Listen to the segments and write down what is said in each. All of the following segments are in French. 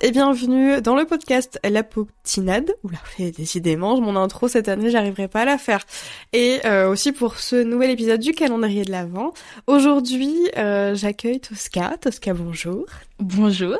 Et bienvenue dans le podcast La Potinade. Oula, décidément, mon intro cette année, j'arriverai pas à la faire. Et euh, aussi pour ce nouvel épisode du calendrier de l'Avent. Aujourd'hui, euh, j'accueille Tosca. Tosca, bonjour. Bonjour.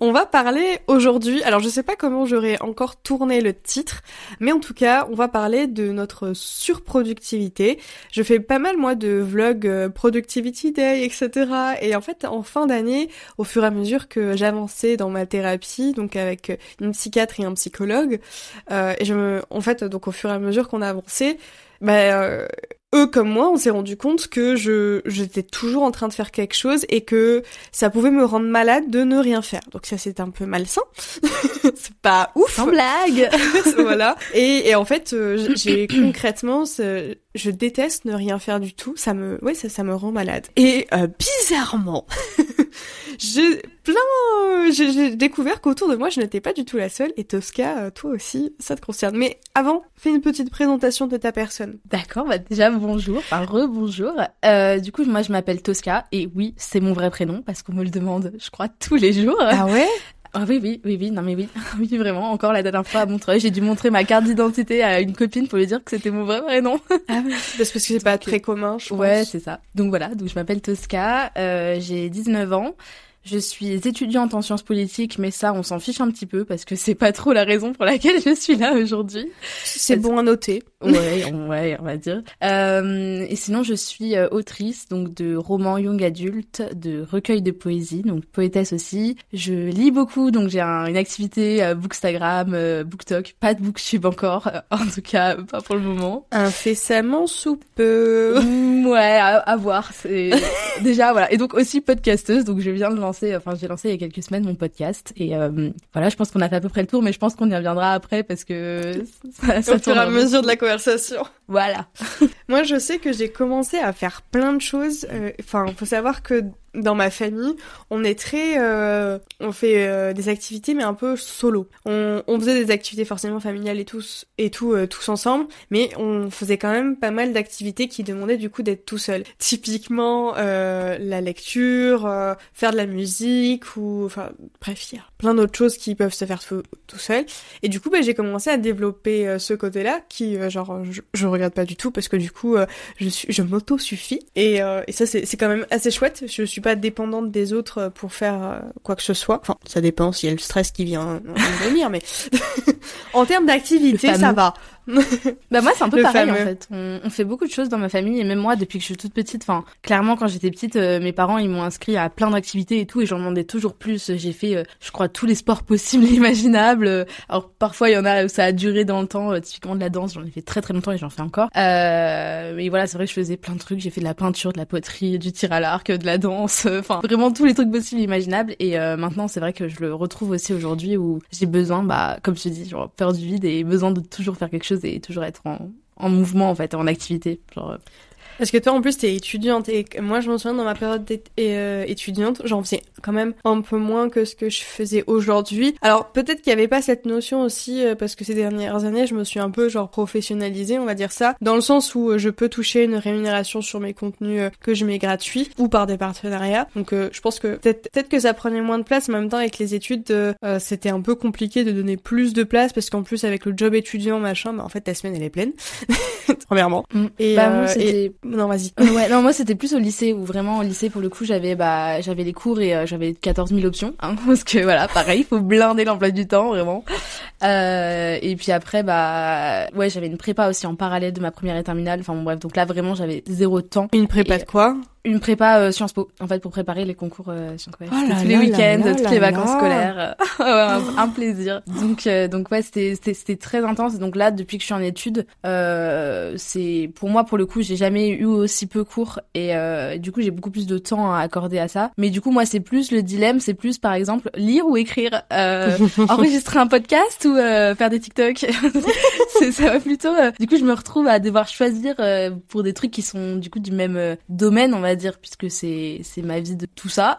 On va parler aujourd'hui, alors je sais pas comment j'aurais encore tourné le titre, mais en tout cas, on va parler de notre surproductivité. Je fais pas mal moi de vlogs euh, Productivity Day, etc. Et en fait, en fin d'année, au fur et à mesure que j'avançais dans ma thérapie, donc avec une psychiatre et un psychologue, euh, et je me, en fait, donc au fur et à mesure qu'on a avancé, bah, euh, eux comme moi, on s'est rendu compte que je j'étais toujours en train de faire quelque chose et que ça pouvait me rendre malade de ne rien faire. Donc ça c'est un peu malsain. c'est pas ouf. Sans blague. voilà. Et, et en fait, euh, j'ai concrètement, je déteste ne rien faire du tout. Ça me, ouais, ça, ça me rend malade. Et euh, bizarrement, j'ai plein, j'ai découvert qu'autour de moi, je n'étais pas du tout la seule. Et Tosca, euh, toi aussi, ça te concerne. Mais avant, fais une petite présentation de ta personne. D'accord, bah déjà bonjour, enfin re-bonjour. Euh, du coup, moi je m'appelle Tosca et oui, c'est mon vrai prénom parce qu'on me le demande, je crois, tous les jours. Ah ouais? Ah oui, oui, oui, oui, non mais oui, oui vraiment. Encore la dernière fois à Montreuil, j'ai dû montrer ma carte d'identité à une copine pour lui dire que c'était mon vrai prénom. Ah oui. Parce que c'est pas très commun, je pense. Ouais, c'est ça. Donc voilà, donc je m'appelle Tosca, euh, j'ai 19 ans. Je suis étudiante en sciences politiques, mais ça, on s'en fiche un petit peu parce que c'est pas trop la raison pour laquelle je suis là aujourd'hui. C'est bon à noter. Ouais, on, ouais, on va dire. Euh, et sinon, je suis euh, autrice donc de romans young adultes, de recueils de poésie, donc poétesse aussi. Je lis beaucoup, donc j'ai une activité euh, Bookstagram, euh, Booktalk, pas de Booktube encore, en tout cas pas pour le moment. Incessamment sous peu. Mm, ouais, à, à voir. C'est déjà voilà. Et donc aussi podcasteuse, donc je viens de lancer, enfin j'ai lancé il y a quelques semaines mon podcast et euh, voilà, je pense qu'on a fait à peu près le tour, mais je pense qu'on y reviendra après parce que ça, ça Au fur et à mesure de la conversation. Voilà. Moi, je sais que j'ai commencé à faire plein de choses. Euh, enfin, faut savoir que dans ma famille, on est très, euh, on fait euh, des activités mais un peu solo. On, on, faisait des activités forcément familiales et tous et tout euh, tous ensemble, mais on faisait quand même pas mal d'activités qui demandaient du coup d'être tout seul. Typiquement euh, la lecture, faire de la musique ou enfin bref, plein d'autres choses qui peuvent se faire tout, seul. Et du coup, bah, j'ai commencé à développer ce côté-là qui genre je, je, regarde pas du tout parce que du coup je suis je m'auto suffis et, et ça c'est c'est quand même assez chouette. Je suis pas dépendante des autres pour faire euh, quoi que ce soit. Enfin, ça dépend s'il y a le stress qui vient venir, mais en termes d'activité, ça va. bah moi c'est un peu pareil en fait. On, on, fait beaucoup de choses dans ma famille et même moi depuis que je suis toute petite, enfin clairement quand j'étais petite, euh, mes parents ils m'ont inscrit à plein d'activités et tout et j'en demandais toujours plus. J'ai fait, euh, je crois tous les sports possibles et imaginables. Alors parfois il y en a où ça a duré dans le temps, euh, typiquement de la danse, j'en ai fait très très longtemps et j'en fais encore. mais voilà c'est vrai que je faisais plein de trucs. J'ai fait de la peinture, de la poterie, du tir à l'arc, de la danse, enfin vraiment tous les trucs possibles et imaginables. Et maintenant c'est vrai que je le retrouve aussi aujourd'hui où j'ai besoin, bah comme je te dis, genre peur du vide et besoin de toujours faire quelque chose et toujours être en, en mouvement en fait, en activité. Genre, parce que toi, en plus, t'es étudiante et moi, je me souviens dans ma période euh, étudiante, j'en faisais quand même un peu moins que ce que je faisais aujourd'hui. Alors peut-être qu'il y avait pas cette notion aussi euh, parce que ces dernières années, je me suis un peu genre professionnalisée, on va dire ça, dans le sens où euh, je peux toucher une rémunération sur mes contenus que je mets gratuits ou par des partenariats. Donc je pense que peut-être peut que ça prenait moins de place, mais en même temps avec les études, c'était un peu compliqué de donner plus de place parce qu'en plus avec le job étudiant machin, bah en fait ta semaine elle est pleine. Premièrement. Mm. Et, bah, et non, vas-y. ouais, non, moi c'était plus au lycée où vraiment au lycée pour le coup j'avais bah j'avais les cours et euh, j'avais 14 000 options hein, parce que voilà pareil il faut blinder l'emploi du temps vraiment. Euh, et puis après bah ouais j'avais une prépa aussi en parallèle de ma première et terminale. Enfin bon, bref donc là vraiment j'avais zéro temps. Une prépa de quoi? Une prépa euh, Sciences Po en fait pour préparer les concours euh, Sciences Po. Oh tous les week-ends, toutes les vacances scolaires. un, un, plaisir. Donc euh, donc ouais, c'était c'était très intense donc là depuis que je suis en études, euh, c'est pour moi pour le coup, j'ai jamais eu aussi peu cours et du coup, j'ai beaucoup plus de temps à accorder à ça. Mais du coup, moi c'est plus le dilemme, c'est plus par exemple lire ou écrire, enregistrer un podcast ou faire des TikTok. ça va plutôt du coup, je me retrouve à devoir choisir pour des trucs qui sont du coup du même domaine, on va va dire, puisque c'est ma vie de tout ça,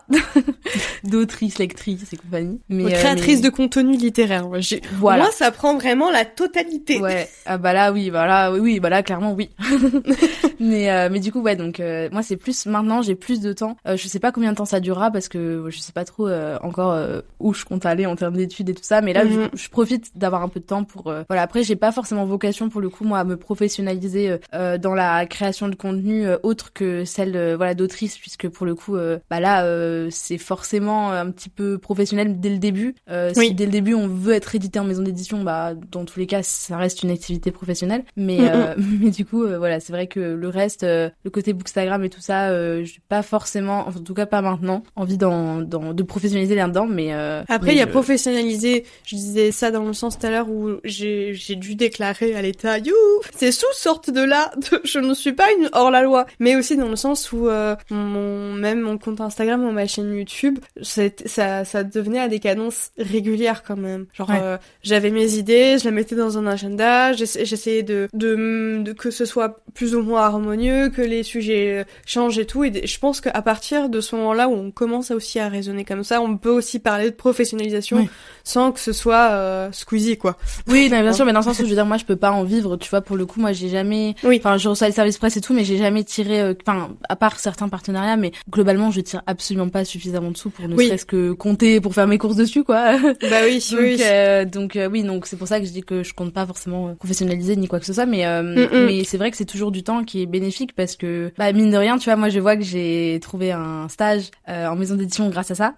d'autrice, lectrice et compagnie. Mais créatrice de contenu littéraire. Moi, voilà. moi, ça prend vraiment la totalité. Ouais. Ah bah là, oui, voilà, oui, oui, bah là, clairement, oui. mais mais du coup, ouais, donc moi, c'est plus maintenant, j'ai plus de temps. je sais pas combien de temps ça durera parce que je sais pas trop encore où je compte aller en termes d'études et tout ça. Mais là, je, mhm. je, profite d'avoir un peu de temps pour. voilà. Après, j'ai pas forcément vocation pour le coup, moi, à me professionnaliser dans la création de contenu autre que celle, voilà, d'autrice, puisque pour le coup, bah là, c'est forcément un petit peu professionnel dès le début. Si dès le début on veut être édité en maison d'édition, bah dans tous les cas, ça reste une activité professionnelle. Mais mais du coup, voilà, c'est vrai que le reste, le côté Bookstagram et tout ça, j'ai pas forcément, en tout cas pas maintenant, envie d'en, de professionnaliser là-dedans. Mais après, il y a professionnaliser. Je disais ça dans le sens tout à l'heure où j'ai j'ai dû déclarer à l'État, you, c'est sous sorte de là, je ne suis pas une hors la loi, mais aussi dans le sens où mon même mon compte Instagram ou ma chaîne YouTube, ça ça devenait à des cadences régulières quand même. Genre euh, j'avais mes idées, je les mettais dans un agenda, j'essayais de, de, de que ce soit plus ou moins harmonieux, que les sujets changent et tout. Et je pense qu'à partir de ce moment-là où on commence aussi à raisonner comme ça, on peut aussi parler de professionnalisation sans que ce soit euh, squeezy quoi. Oui, bien sûr, mais dans le sens où je veux dire moi je peux pas en vivre, tu vois pour le coup moi j'ai jamais oui. enfin je reçois les services presse et tout mais j'ai jamais tiré euh, enfin à part certains partenariats mais globalement je tire absolument pas suffisamment de sous pour ne serait-ce que compter pour faire mes courses dessus quoi. Bah oui, donc, oui. Euh, donc euh, oui, donc c'est pour ça que je dis que je compte pas forcément professionnaliser ni quoi que ce soit mais mais c'est vrai que c'est toujours du temps qui est bénéfique parce que bah mine de rien, tu vois, moi je vois que j'ai trouvé un stage en maison d'édition grâce à ça.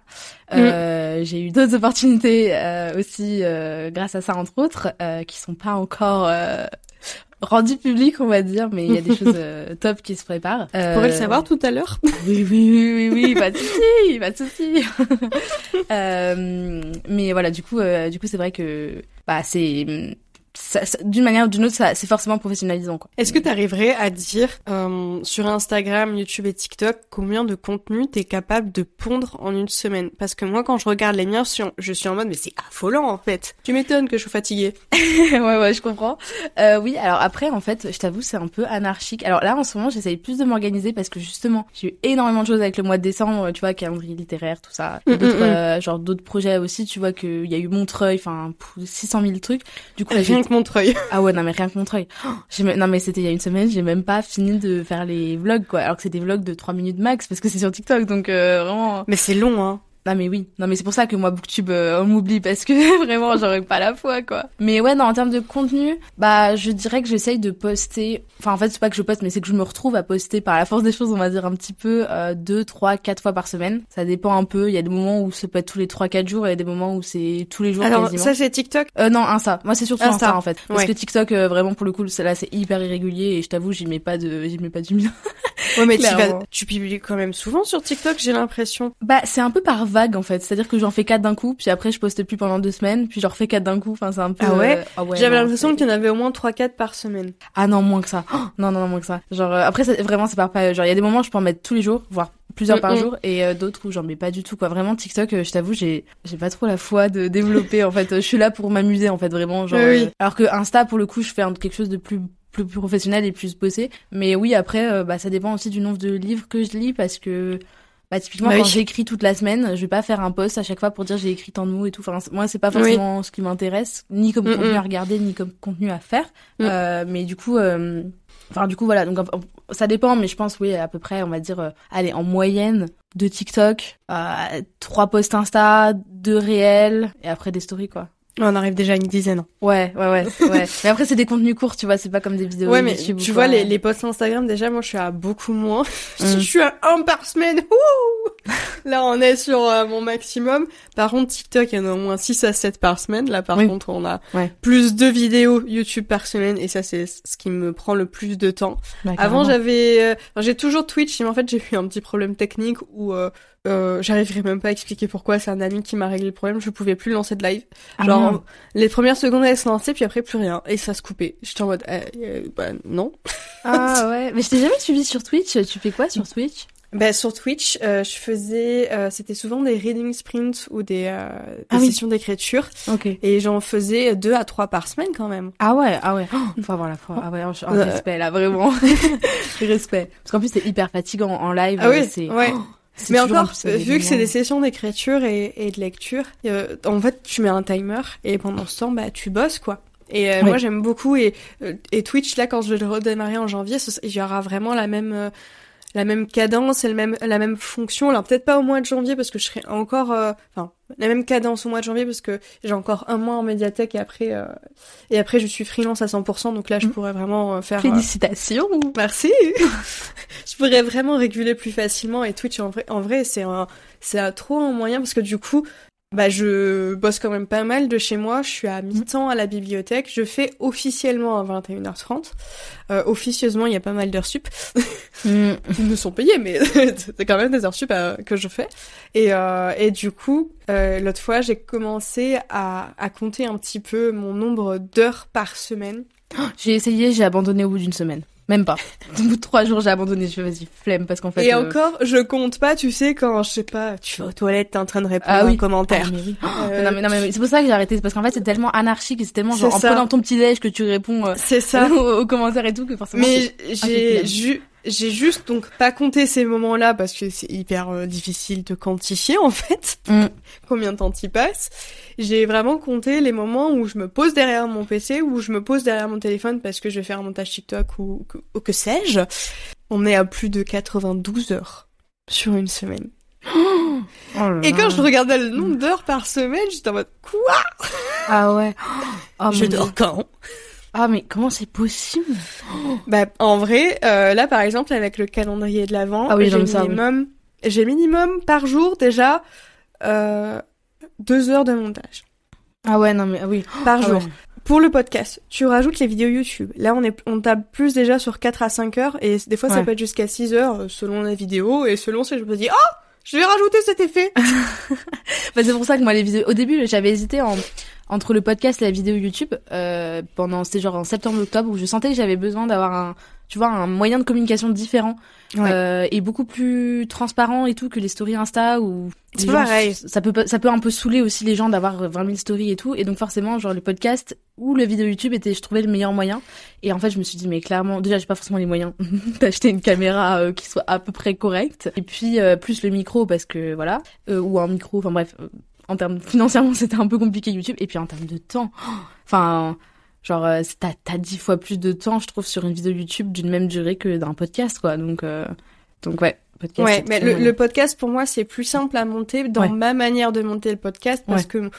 Mm. j'ai eu d'autres opportunités aussi grâce à ça entre autres qui sont pas encore rendu public, on va dire, mais il y a des choses euh, top qui se préparent. Euh... Tu pourrais le savoir tout à l'heure. oui, oui, oui, oui, oui, pas de souci, pas de souci. euh, mais voilà, du coup, euh, du coup, c'est vrai que bah c'est d'une manière ou d'une autre, c'est forcément professionnalisant. quoi. Est-ce que tu arriverais à dire euh, sur Instagram, YouTube et TikTok combien de contenu t'es capable de pondre en une semaine? Parce que moi, quand je regarde les miens, je suis en mode mais c'est affolant en fait. Tu m'étonnes que je suis fatiguée. ouais ouais, je comprends. Euh, oui, alors après en fait, je t'avoue, c'est un peu anarchique. Alors là, en ce moment, j'essaye plus de m'organiser parce que justement, j'ai eu énormément de choses avec le mois de décembre, tu vois, calendrier littéraire, tout ça, mm, mm, d'autres mm. euh, genre d'autres projets aussi. Tu vois qu'il y a eu Montreuil, enfin 600 000 trucs. Du coup, Montreuil. Ah ouais, non mais rien que Montreuil. Oh, non mais c'était il y a une semaine, j'ai même pas fini de faire les vlogs quoi. Alors que c'est des vlogs de 3 minutes max parce que c'est sur TikTok donc euh, vraiment. Mais c'est long hein. Non mais oui, non mais c'est pour ça que moi Booktube euh, on m'oublie parce que vraiment j'aurais pas la foi quoi. Mais ouais non en termes de contenu, bah je dirais que j'essaye de poster. Enfin en fait c'est pas que je poste mais c'est que je me retrouve à poster par la force des choses on va dire un petit peu euh, deux, trois, quatre fois par semaine. Ça dépend un peu. Il y a des moments où ça peut être tous les trois, quatre jours et il y a des moments où c'est tous les jours. Alors ça c'est TikTok? Euh, Non Insta. Moi c'est surtout Insta, en fait parce que TikTok euh, vraiment pour le coup là c'est hyper irrégulier et je t'avoue j'y mets pas de j'y mets pas du mien. ouais mais tu, tu publies quand même souvent sur TikTok j'ai l'impression. Bah c'est un peu par vague en fait. C'est-à-dire que j'en fais quatre d'un coup, puis après je poste plus pendant deux semaines, puis j'en refais quatre d'un coup. Enfin, c'est un peu. Ah ouais. Euh, ah J'avais l'impression qu'il y en avait au moins trois quatre par semaine. Ah non, moins que ça. Oh, non, non, non, moins que ça. Genre euh, après, vraiment, c'est par période. Genre il y a des moments où je peux en mettre tous les jours, voire plusieurs par jour et euh, d'autres où j'en mets pas du tout quoi vraiment TikTok je t'avoue j'ai j'ai pas trop la foi de développer en fait je suis là pour m'amuser en fait vraiment genre alors que Insta pour le coup je fais quelque chose de plus plus, professionnel et plus bossé mais oui après bah ça dépend aussi du nombre de livres que je lis parce que bah typiquement bah quand j'écris toute la semaine, je vais pas faire un post à chaque fois pour dire j'ai écrit tant de mots et tout. Enfin moi c'est pas forcément ce qui m'intéresse, ni comme contenu à regarder, ni comme contenu à faire. Mm. Euh, mais du coup, euh... enfin du coup voilà donc ça dépend, mais je pense oui à peu près on va dire euh, allez en moyenne de TikTok, euh, trois posts Insta, deux réels et après des stories quoi. On arrive déjà à une dizaine. Ouais, ouais, ouais, ouais. mais après, c'est des contenus courts, tu vois, c'est pas comme des vidéos. Ouais, mais tu vois, les, les posts Instagram, déjà, moi, je suis à beaucoup moins. Mm. je suis à un par semaine, Là, on est sur euh, mon maximum. Par contre, TikTok, il y en a au moins 6 à 7 par semaine. Là, par contre, on a plus de vidéos YouTube par semaine, et ça, c'est ce qui me prend le plus de temps. Avant, j'avais, euh, j'ai toujours Twitch, mais en fait, j'ai eu un petit problème technique où euh, euh, j'arriverai même pas à expliquer pourquoi. C'est un ami qui m'a réglé le problème. Je pouvais plus lancer de live. Ah Genre, les premières secondes, elles se lançaient, puis après, plus rien. Et ça se coupait. J'étais en mode, euh, bah, non. Ah ouais. Mais je t'ai jamais suivi sur Twitch. Tu fais quoi sur Twitch? bah, sur Twitch, euh, je faisais, euh, c'était souvent des reading sprints ou des, euh, des ah sessions d'écriture. Ok. Et j'en faisais deux à trois par semaine quand même. Ah ouais, ah ouais. Oh, faut avoir la foi. Ah ouais, un, respect là, vraiment. respect. Parce qu'en plus c'est hyper fatigant en live. Ah oui, c'est. Ouais. Oh, mais encore, vu que c'est des sessions d'écriture et, et, de lecture, en fait, tu mets un timer et pendant ce temps, bah, tu bosses quoi. Et moi, j'aime beaucoup et, et Twitch là, quand je vais redémarrer en janvier, il y aura vraiment la même la même cadence et le même, la même fonction. Alors peut-être pas au mois de janvier parce que je serai encore, euh, enfin la même cadence au mois de janvier parce que j'ai encore un mois en médiathèque et après euh, et après je suis freelance à 100%. Donc là je mm. pourrais vraiment euh, faire. Félicitations. Merci. je pourrais vraiment réguler plus facilement et Twitch en vrai, en vrai c'est un c'est trop un moyen parce que du coup bah, je bosse quand même pas mal de chez moi. Je suis à mi-temps à la bibliothèque. Je fais officiellement à 21h30. Euh, officieusement, il y a pas mal d'heures sup. mm. Ils me sont payés, mais c'est quand même des heures sup euh, que je fais. Et, euh, et du coup, euh, l'autre fois, j'ai commencé à, à compter un petit peu mon nombre d'heures par semaine. J'ai essayé, j'ai abandonné au bout d'une semaine. Même pas. Au bout de trois jours, j'ai abandonné. Je fais vas-y, flemme parce qu'en fait. Et euh, encore, je compte pas. Tu sais quand je sais pas, tu vas aux toilettes, t'es en train de répondre ah, oui. commentaire. Ah, mais oui. Euh, non mais non mais c'est pour ça que j'ai arrêté. C'est parce qu'en fait c'est tellement anarchique et c'est tellement genre en prenant ton petit déj que tu réponds. Euh, c'est ça. aux, commentaires et tout que forcément. Mais j'ai j'ai juste donc pas compté ces moments-là parce que c'est hyper euh, difficile de quantifier en fait mm. combien de temps y passe. J'ai vraiment compté les moments où je me pose derrière mon PC, où je me pose derrière mon téléphone parce que je vais faire un montage TikTok ou, ou, que sais-je. On est à plus de 92 heures sur une semaine. Oh et quand je regardais le nombre d'heures par semaine, j'étais en mode quoi? Ah ouais. Oh, je dors quand? Ah mais comment c'est possible? Bah en vrai, euh, là par exemple avec le calendrier de l'avant, ah j'ai minimum, j'ai minimum par jour déjà euh, deux heures de montage. Ah ouais non mais ah oui par ah jour. Pour le podcast, tu rajoutes les vidéos YouTube. Là, on est, on tape plus déjà sur 4 à 5 heures et des fois, ça peut être jusqu'à 6 heures euh, selon la vidéo et selon si je me dis, oh, je vais rajouter cet effet. bah, c'est pour ça que moi, les vidéos, au début, j'avais hésité en, entre le podcast et la vidéo YouTube euh, pendant c'était genre en septembre octobre où je sentais que j'avais besoin d'avoir un tu vois un moyen de communication différent euh, et beaucoup plus transparent et tout que les stories Insta ou c'est pareil. ça peut ça peut un peu saouler aussi les gens d'avoir 20 000 stories et tout et donc forcément genre le podcast ou le vidéo YouTube était je trouvais le meilleur moyen et en fait je me suis dit mais clairement déjà j'ai pas forcément les moyens d'acheter une caméra euh, qui soit à peu près correcte et puis euh, plus le micro parce que voilà euh, ou un micro enfin bref en termes financièrement c'était un peu compliqué YouTube. Et puis en termes de temps enfin genre euh, t'as t'as dix fois plus de temps je trouve sur une vidéo YouTube d'une même durée que d'un podcast quoi. Donc euh, donc ouais podcast ouais mais le, podcast pour moi c'est plus simple à monter dans ma manière de monter le podcast parce que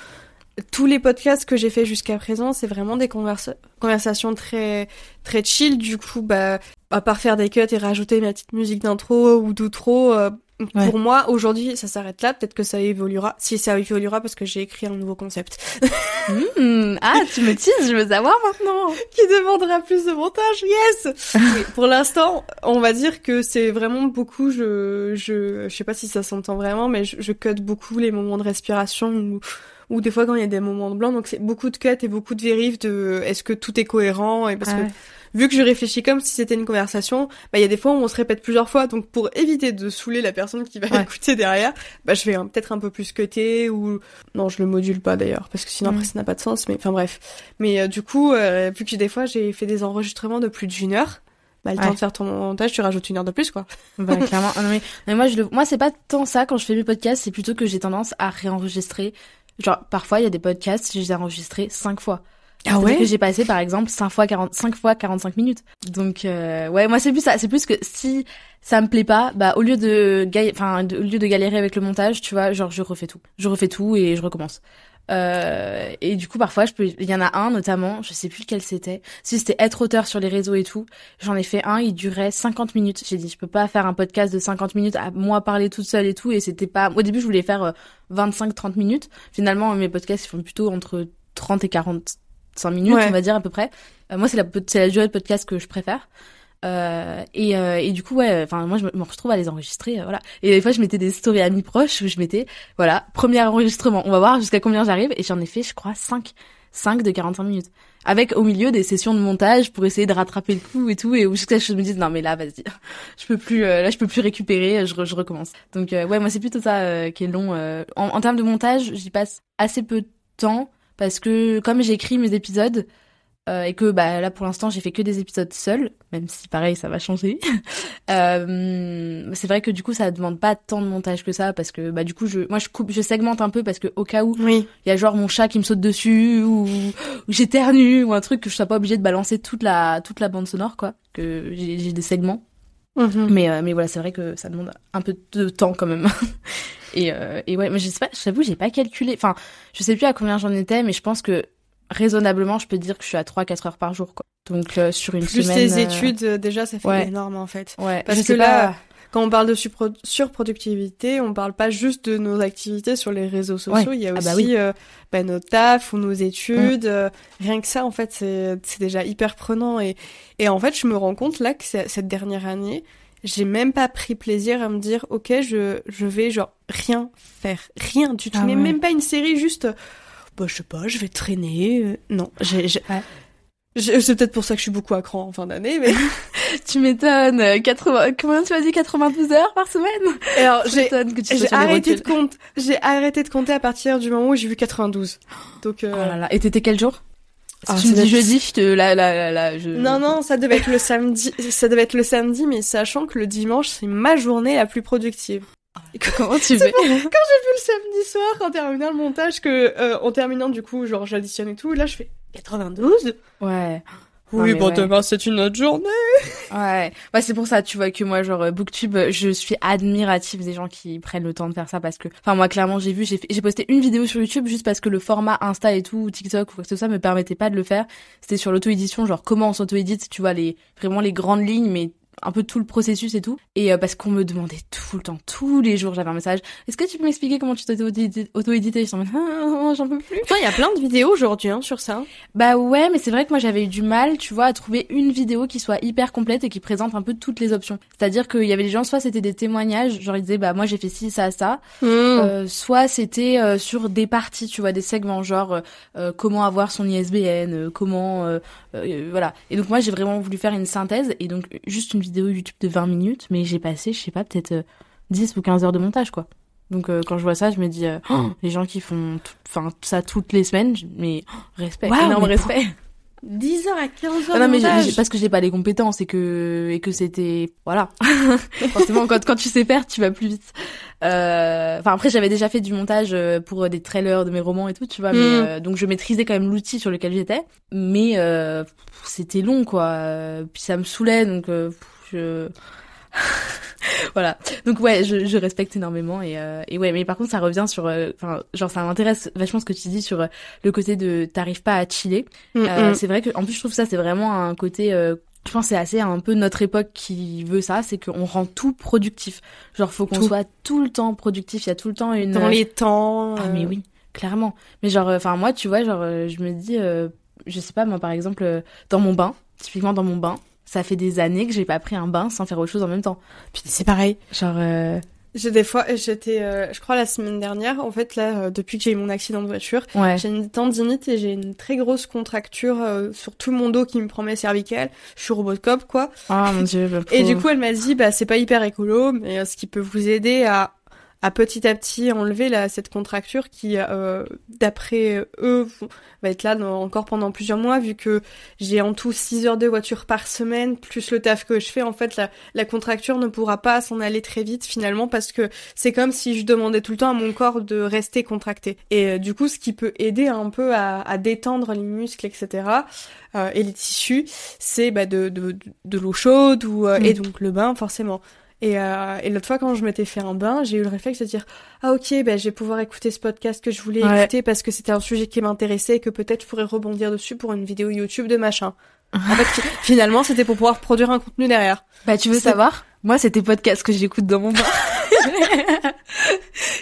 tous les podcasts que j'ai fait jusqu'à présent, c'est vraiment des conversations très très chill. Du coup, bah, à part faire des cuts et rajouter ma petite musique d'intro ou d'outro, euh, pour moi, aujourd'hui, ça s'arrête là. Peut-être que ça évoluera. Si ça évoluera, parce que j'ai écrit un nouveau concept. Mmh. ah, tu me teases, je veux savoir maintenant. Qui demandera plus de montage, yes Pour l'instant, on va dire que c'est vraiment beaucoup, je, je, je sais pas si ça s'entend vraiment, mais je, je cut beaucoup les moments de respiration ou, ou des fois quand il y a des moments de blanc. Donc c'est beaucoup de cuts et beaucoup de vérifs de est-ce que tout est cohérent? Et parce que vu que je réfléchis comme si c'était une conversation, bah il y a des fois où on se répète plusieurs fois, donc pour éviter de saouler la personne qui va écouter derrière, bah je vais peut-être un peu plus cuter ou non je le module pas d'ailleurs parce que sinon après ça n'a pas de sens. Mais enfin bref. Mais euh, du coup, euh, vu que des fois j'ai fait des enregistrements de plus d'une heure, bah, le temps de faire ton montage, tu rajoutes une heure de plus, quoi. Bah, clairement. mais, mais, moi, je le, moi, c'est pas tant ça quand je fais mes podcasts, c'est plutôt que j'ai tendance à réenregistrer. Genre, parfois, il y a des podcasts, je les ai enregistrés cinq fois. Ah ouais que j'ai passé par exemple 5 fois 40 5 fois 45 minutes. Donc euh, ouais, moi c'est plus ça, c'est plus que si ça me plaît pas, bah au lieu de enfin au lieu de galérer avec le montage, tu vois, genre je refais tout. Je refais tout et je recommence. Euh, et du coup parfois je peux il y en a un notamment, je sais plus lequel c'était. Si c'était être auteur sur les réseaux et tout, j'en ai fait un, il durait 50 minutes. J'ai dit je peux pas faire un podcast de 50 minutes à moi parler toute seule et tout et c'était pas au début je voulais faire 25 euh, 30 minutes. Finalement mes podcasts ils font plutôt entre 30 et 40 5 minutes, on va dire à peu près. Euh, moi, c'est la, la durée de podcast que je préfère. Euh, et, euh, et du coup, ouais, enfin, moi, je me retrouve à les enregistrer, voilà. Et des fois, je mettais des stories amis proches où je mettais, voilà, premier enregistrement, on va voir jusqu'à combien j'arrive. Et j'en ai fait, je crois, 5. 5 de 45 minutes. avec au milieu des sessions de montage pour essayer de rattraper le coup et tout et où jusqu'à ce que je me dise non mais là vas-y je peux plus là je peux plus récupérer je, je recommence donc ouais moi c'est plutôt ça qui est long en, en termes de montage j'y passe assez peu de temps parce que comme j'écris mes épisodes euh, et que bah là pour l'instant j'ai fait que des épisodes seuls, même si pareil ça va changer. euh, c'est vrai que du coup ça demande pas tant de montage que ça parce que bah du coup je moi je coupe je segmente un peu parce que au cas où il oui. y a genre mon chat qui me saute dessus ou, ou j'éternue ou un truc que je sois pas obligée de balancer toute la toute la bande sonore quoi que j'ai j'ai des segments Mhm. mais euh, mais voilà c'est vrai que ça demande un peu de temps quand même et euh, et ouais mais je sais pas j'avoue j'ai pas calculé enfin je sais plus à combien j'en étais mais je pense que raisonnablement je peux dire que je suis à 3 4 heures par jour quoi donc euh, sur une Plus semaine tes euh, études, euh, déjà, ça fait ouais. énorme en fait. ouais Parce je que là, pas Quand on parle de surpro- surproductivité, on parle pas juste de nos activités sur les réseaux sociaux, Ouais. il y a Ah aussi bah oui. euh, bah, nos tafs ou nos études. euh, rien que ça, en fait, c'est déjà hyper prenant. Et, et en fait, je me rends compte là que cette dernière année, j'ai même pas pris plaisir à me dire, ok, je, je vais genre rien faire, rien du tout, Ah mais ouais. même pas une série, juste, bah je sais pas, je vais traîner. euh, non, j'ai, j'ai- Ouais. C'est peut-être pour ça que je suis beaucoup à cran en fin d'année, mais tu m'étonnes euh, 80 comment tu as dit 92 heures par semaine? Alors j'ai arrêté de compter. J'ai arrêté de compter à partir du moment où j'ai vu 92. Donc euh, oh là là et t'étais quel jour? Ah, tu me dis jeudi je te là là là, là je non non, ça devait être le samedi. Ça devait être le samedi, mais sachant que le dimanche c'est ma journée la plus productive. Et que- comment tu fais? Quand j'ai vu le samedi soir en terminant le montage que euh, en terminant du coup genre j'additionne et tout, là je fais 92. ouais Oui, bon ouais. demain c'est une autre journée. Ouais, ouais c'est pour ça, tu vois, que moi, genre, Booktube, je suis admirative des gens qui prennent le temps de faire ça parce que, enfin, moi, clairement, j'ai vu, j'ai fait- j'ai posté une vidéo sur YouTube juste parce que le format Insta et tout, ou TikTok ou quoi que ce soit me permettait pas de le faire. C'était sur l'auto-édition, genre, comment on s'auto-édite, tu vois, les, vraiment les grandes lignes, mais un peu tout le processus et tout. Et euh, parce qu'on me demandait tout le temps, tous les jours, j'avais un message. Est-ce que tu peux m'expliquer comment tu J'étais en mode, Ah, j'en peux plus. Enfin, il y a plein de vidéos aujourd'hui hein, sur ça. Bah ouais, mais c'est vrai que moi j'avais eu du mal, tu vois, à trouver une vidéo qui soit hyper complète et qui présente un peu toutes les options. C'est-à-dire qu'il y avait des gens, soit c'était des témoignages, genre ils disaient bah moi j'ai fait ci, ça, ça, Hmm. euh, soit c'était euh, sur des parties, tu vois, des segments, genre euh, euh, comment avoir son ISBN, euh, comment, euh, voilà. Et donc moi j'ai vraiment voulu faire une synthèse et donc juste une vidéo YouTube de 20 minutes, mais j'ai passé, je sais pas, peut-être euh, 10 ou 15 heures de montage quoi. Donc euh, quand je vois ça, je me dis euh, les gens qui font enfin ça toutes les semaines, mais oh, respect, énorme respect. 10h à 15h. Ah non, mais je, parce que j'ai pas les compétences et que, et que c'était. Voilà. Forcément, quand, quand tu sais faire, tu vas plus vite. Euh... Enfin, après, j'avais déjà fait du montage euh, pour des trailers de mes romans et tout, tu vois. Mais, euh, donc, je maîtrisais quand même l'outil sur lequel j'étais. Mais euh, c'était long, quoi. Puis ça me saoulait, donc. Euh, je... voilà. Donc ouais je, je respecte énormément et euh, et ouais mais par contre ça revient sur euh, enfin genre ça m'intéresse vachement ce que tu dis sur euh, le côté de t'arrives pas à chiller. Hmm, euh, hmm. c'est vrai que en plus je trouve ça c'est vraiment un côté euh, je pense que c'est assez un peu notre époque qui veut ça c'est qu'on rend tout productif. Genre faut qu'on soit tout le temps productif. Il y a tout le temps une dans les temps. ah mais oui clairement. Mais genre enfin moi tu vois genre je me dis euh, je sais pas moi par exemple dans mon bain typiquement dans mon bain ça fait des années que j'ai pas pris un bain sans faire autre chose en même temps Putain, c'est pareil. genre euh, J'ai des fois, j'étais, euh, je crois la semaine dernière, en fait là, euh, depuis que j'ai eu mon accident de voiture, ouais j'ai une tendinite et j'ai une très grosse contracture euh, sur tout mon dos qui me prend mes cervicales. Je suis robocop quoi. oh mon dieu Et du coup, elle m'a dit, bah c'est pas hyper écolo, mais euh, ce qui peut vous aider à à petit à petit enlever là cette contracture qui, euh, d'après eux, va être là dans- encore pendant plusieurs mois, vu que j'ai en tout 6 heures de voiture par semaine, plus le taf que je fais, en fait, la, la contracture ne pourra pas s'en aller très vite finalement, parce que c'est comme si je demandais tout le temps à mon corps de rester contracté. Et euh, du coup, ce qui peut aider un peu à, à détendre les muscles, etc., euh, et les tissus, c'est bah, de, de, de l'eau chaude, ou, euh, Mm. et donc le bain, forcément. Et, euh, et l'autre fois, quand je m'étais fait un bain, j'ai eu le réflexe de dire Ah, ok, ben, je vais pouvoir écouter ce podcast que je voulais Ouais. écouter parce que c'était un sujet qui m'intéressait et que peut-être je pourrais rebondir dessus pour une vidéo YouTube de machin. En fait, fi- finalement, c'était pour pouvoir produire un contenu derrière. bah tu veux savoir? Moi c'est tes podcasts que j'écoute dans mon bain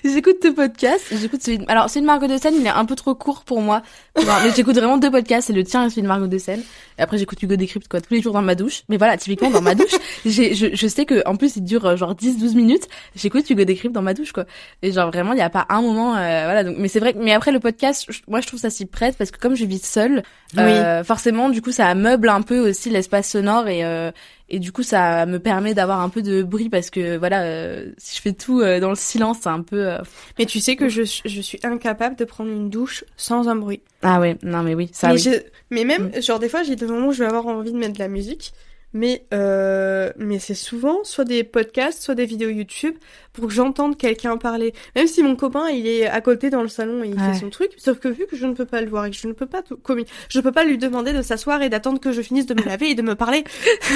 j'écoute deux podcasts. J'écoute celui. De... Alors celui de Margot de Seine, il est un peu trop court pour moi. mais j'écoute vraiment deux podcasts. C'est le tien et celui de Margot de Seine. Et après j'écoute Hugo Décrypte quoi tous les jours dans ma douche. Mais voilà, typiquement dans ma douche, j'ai, je, je sais que en plus il dure euh, genre 10-12 minutes. J'écoute Hugo Décrypte dans ma douche quoi. Et genre vraiment il y a pas un moment. Euh, voilà. Donc mais c'est vrai. Mais après le podcast, moi je trouve ça si prête parce que comme je vis seule, euh, forcément du coup ça meuble un peu aussi l'espace sonore et euh, et du coup ça me permet d'avoir un peu de bruit parce que voilà euh, si je fais tout euh, dans le silence c'est un peu euh, mais tu sais que je, je suis incapable de prendre une douche sans un bruit ah ouais non mais oui ça mais, oui. mais même mm. genre des fois j'ai des moments où je vais avoir envie de mettre de la musique mais mais c'est souvent soit des podcasts, soit des vidéos YouTube pour que j'entende quelqu'un parler. Même si mon copain il est à côté dans le salon et il fait son truc, sauf que vu que je ne peux pas le voir et que je ne peux pas commis, je peux pas lui demander de s'asseoir et d'attendre que je finisse de me laver et de me parler.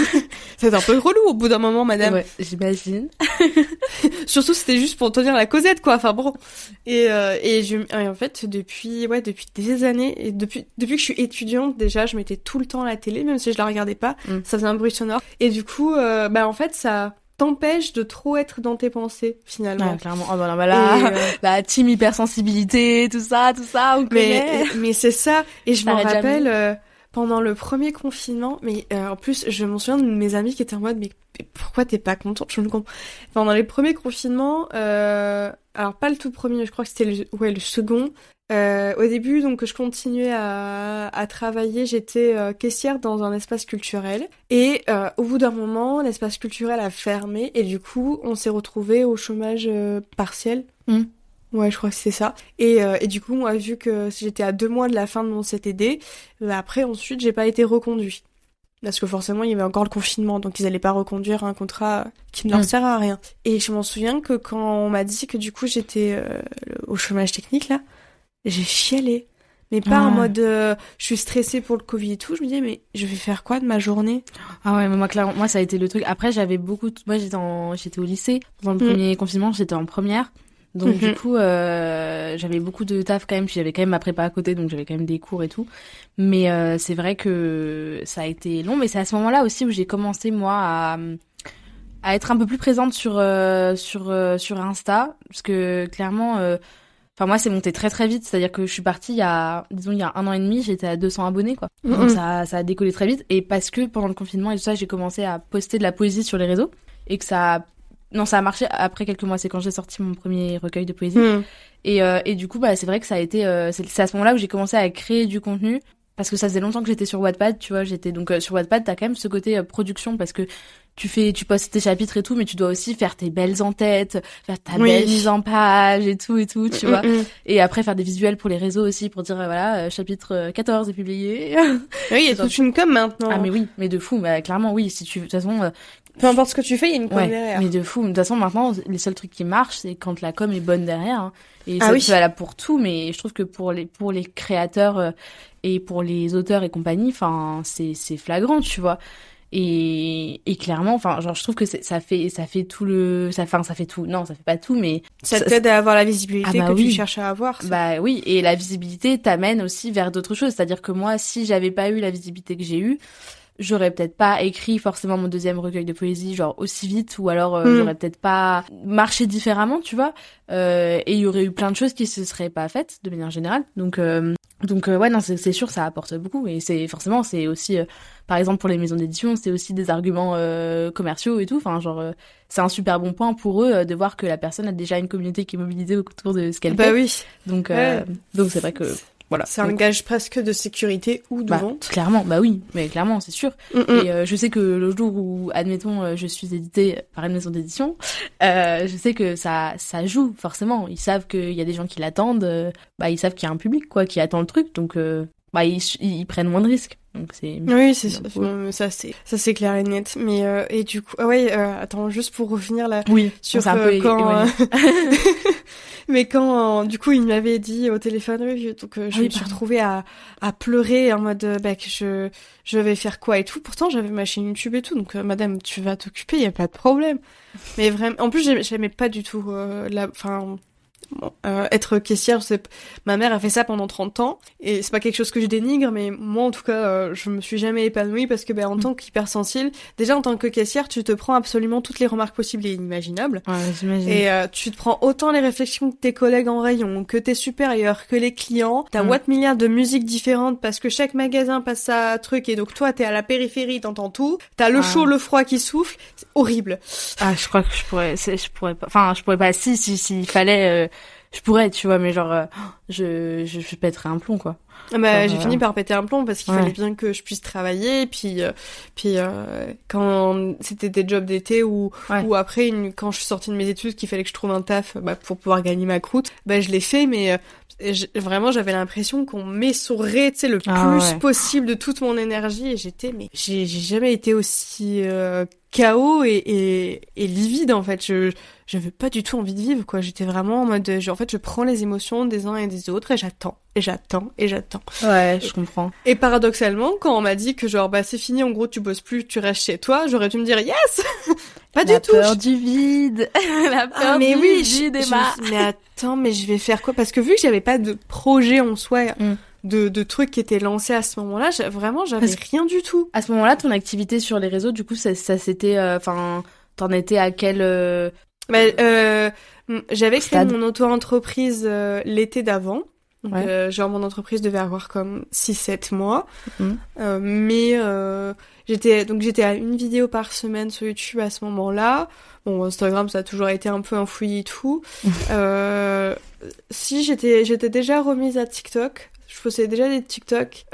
c'est un peu relou au bout d'un moment, madame. Ouais, j'imagine. Surtout c'était juste pour tenir la causette quoi. Enfin bon. Et euh, et je et en fait depuis ouais depuis des années et depuis depuis que je suis étudiante déjà je mettais tout le temps à la télé même si je la regardais pas. Mm. Ça faisait un bruit sonore et du coup euh, bah en fait ça t'empêche de trop être dans tes pensées finalement. Ouais, clairement. Oh bah, bah là, euh, la team hypersensibilité, tout ça, tout ça, on mais, Mais c'est ça. Et je me rappelle euh, pendant le premier confinement, mais euh, en plus je m'en souviens de mes amis qui étaient en mode mais, pourquoi t'es pas content? Je ne comprends. Pendant les premiers confinements, alors pas le tout premier, je crois que c'était le, ouais le second. Euh, au début, donc, je continuais à, à travailler. J'étais euh, caissière dans un espace culturel. Et euh, au bout d'un moment, l'espace culturel a fermé. Et du coup, on s'est retrouvé au chômage partiel. Hmm. Ouais, je crois que c'est ça. Et, et du coup, moi, vu que j'étais à deux mois de la fin de mon CTD, après, ensuite, j'ai pas été reconduit. Parce que forcément, il y avait encore le confinement, donc ils allaient pas reconduire un contrat qui ne leur hmm. sert à rien. Et je m'en souviens que quand on m'a dit que du coup j'étais au chômage technique là, j'ai chialé. Mais pas en mode euh, je suis stressée pour le Covid et tout. Je me disais, mais je vais faire quoi de ma journée? Ah ouais, mais moi, clairement, moi, ça a été le truc. Après, j'avais beaucoup. Moi, j'étais, en... j'étais au lycée. Dans le mm. premier confinement, j'étais en première. Donc, du mm-hmm. coup, euh, j'avais beaucoup de taf quand même. Puis j'avais quand même ma prépa à côté. Donc, j'avais quand même des cours et tout. Mais euh, c'est vrai que ça a été long. Mais c'est à ce moment-là aussi où j'ai commencé, moi, à à être un peu plus présente sur sur sur Insta parce que clairement Enfin moi c'est monté très très vite, c'est-à-dire que je suis partie il y a disons il y a un an et demi, j'étais à 200 abonnés quoi. Donc ça ça a décollé très vite et parce que pendant le confinement et tout ça, j'ai commencé à poster de la poésie sur les réseaux et que ça a... non ça a marché après quelques mois, c'est quand j'ai sorti mon premier recueil de poésie. Mm. Et euh, et du coup bah c'est vrai que ça a été euh, c'est à ce moment-là où j'ai commencé à créer du contenu parce que ça faisait longtemps que j'étais sur Wattpad, tu vois, j'étais donc euh, sur Wattpad, t'as quand même ce côté production parce que tu fais, tu postes tes chapitres et tout, mais tu dois aussi faire tes belles en-têtes, faire ta belle mise en page et tout et tout, tu mm, vois. Mm, mm. Et après faire des visuels pour les réseaux aussi pour dire euh, voilà, chapitre 14 est publié. oui, il y a toute une com maintenant. Ah mais oui, mais de fou, bah, clairement oui, si tu de toute façon peu importe ce que tu fais, il y a une com derrière. Mais de fou, de toute façon maintenant les seuls trucs qui marchent, c'est quand la com est bonne derrière. Hein. Et ah ça, oui. pour tout, mais je trouve que pour les pour les créateurs et pour les auteurs et compagnie, enfin, c'est c'est flagrant, tu vois. Et, et clairement, enfin, genre, je trouve que ça fait ça fait tout le, ça, enfin, ça fait tout. Non, ça fait pas tout, mais ça t'aide à avoir la visibilité ah bah que tu cherches à avoir. Bah oui, et la visibilité t'amène aussi vers d'autres choses. C'est-à-dire que moi, si j'avais pas eu la visibilité que j'ai eue, j'aurais peut-être pas écrit forcément mon deuxième recueil de poésie genre aussi vite ou alors euh, hmm. j'aurais peut-être pas marché différemment tu vois. Euh, et il y aurait eu plein de choses qui se seraient pas faites de manière générale. Donc euh, donc ouais non c'est sûr ça apporte beaucoup. Et c'est forcément c'est aussi par exemple pour les maisons d'édition c'est aussi des arguments commerciaux et tout. Enfin genre c'est un super bon point pour eux de voir que la personne a déjà une communauté qui est mobilisée autour de ce qu'elle bah fait. oui. Donc donc c'est vrai que voilà. C'est un gage presque de sécurité ou de bah, vente. Clairement, bah oui, mais clairement, c'est sûr. Mm, mm. Et euh, je sais que le jour où, admettons, euh, je suis éditée par une maison d'édition, euh, je sais que ça, ça joue forcément. Ils savent qu'il y a des gens qui l'attendent. Euh, bah, ils savent qu'il y a un public quoi qui attend le truc, donc bah ils, ils, prennent moins de risques. Donc c'est. Oui, c'est ça. Ça c'est ça c'est clair et net. Mais et du coup, ah ouais, attends, juste pour revenir là. Oui. Sur un peu quand. mais quand euh, du coup il m'avait dit au téléphone donc euh, je me suis retrouvée à, à pleurer en mode euh, bah, que je je vais faire quoi et tout. Pourtant j'avais ma chaîne YouTube et tout donc madame tu vas t'occuper il y a pas de problème. Mais vraiment en plus j'aimais pas du tout la enfin euh, être caissière, c'est ma mère a fait ça pendant 30 ans et c'est pas quelque chose que je dénigre mais moi en tout cas euh, je me suis jamais épanouie parce que ben en mm. tant qu'hypersensible, déjà en tant que caissière, tu te prends absolument toutes les remarques possibles et inimaginables. Ouais, et euh, tu te prends autant les réflexions que tes collègues en rayon, que tes supérieurs, que les clients. T'as mm. what milliards de musiques différentes parce que chaque magasin passe sa truc et donc toi t'es à la périphérie, t'entends tout. T'as le ah. chaud, le froid qui souffle, c'est horrible. Ah, je crois que je pourrais, je pourrais pas, enfin je pourrais pas. Si, si, s'il fallait je pourrais, tu vois, mais genre, euh, je, je, je pèterais un plomb, quoi. Ah bah, j'ai fini par péter un plomb parce qu'il fallait bien que je puisse travailler. Puis, euh, puis euh, quand c'était des jobs d'été ou, ou après, une, quand je suis sortie de mes études, qu'il fallait que je trouve un taf bah, pour pouvoir gagner ma croûte, bah, je l'ai fait, mais vraiment, j'avais l'impression qu'on m'essorait, tu sais, le ah plus possible de toute mon énergie. Et j'étais, mais j'ai jamais été aussi chaos et, et, et livide, en fait. Je j'avais pas du tout envie de vivre quoi. J'étais vraiment en mode en fait je prends les émotions des uns et des autres et j'attends et j'attends et j'attends. Ouais je comprends. Et paradoxalement quand on m'a dit que genre bah c'est fini en gros tu bosses plus tu restes chez toi j'aurais dû me dire yes! Pas du tout la peur du vide. La ah, peur mais du oui, vide je, mais attends mais je vais faire quoi? Parce que vu que j'avais pas de projet en soi mm. De, de trucs qui étaient lancés à ce moment-là, vraiment j'avais rien du tout. À ce moment-là, ton activité sur les réseaux, du coup, ça, ça c'était, euh, enfin, t'en étais à quel euh, bah, euh, j'avais créé mon auto-entreprise l'été d'avant. Genre mon entreprise devait avoir comme 6-7 mois. Euh, mais j'étais donc j'étais à une vidéo par semaine sur YouTube à ce moment-là. Bon, Instagram ça a toujours été un peu un fouillis et tout. si j'étais j'étais déjà remise à TikTok. Je possédais déjà des TikTok.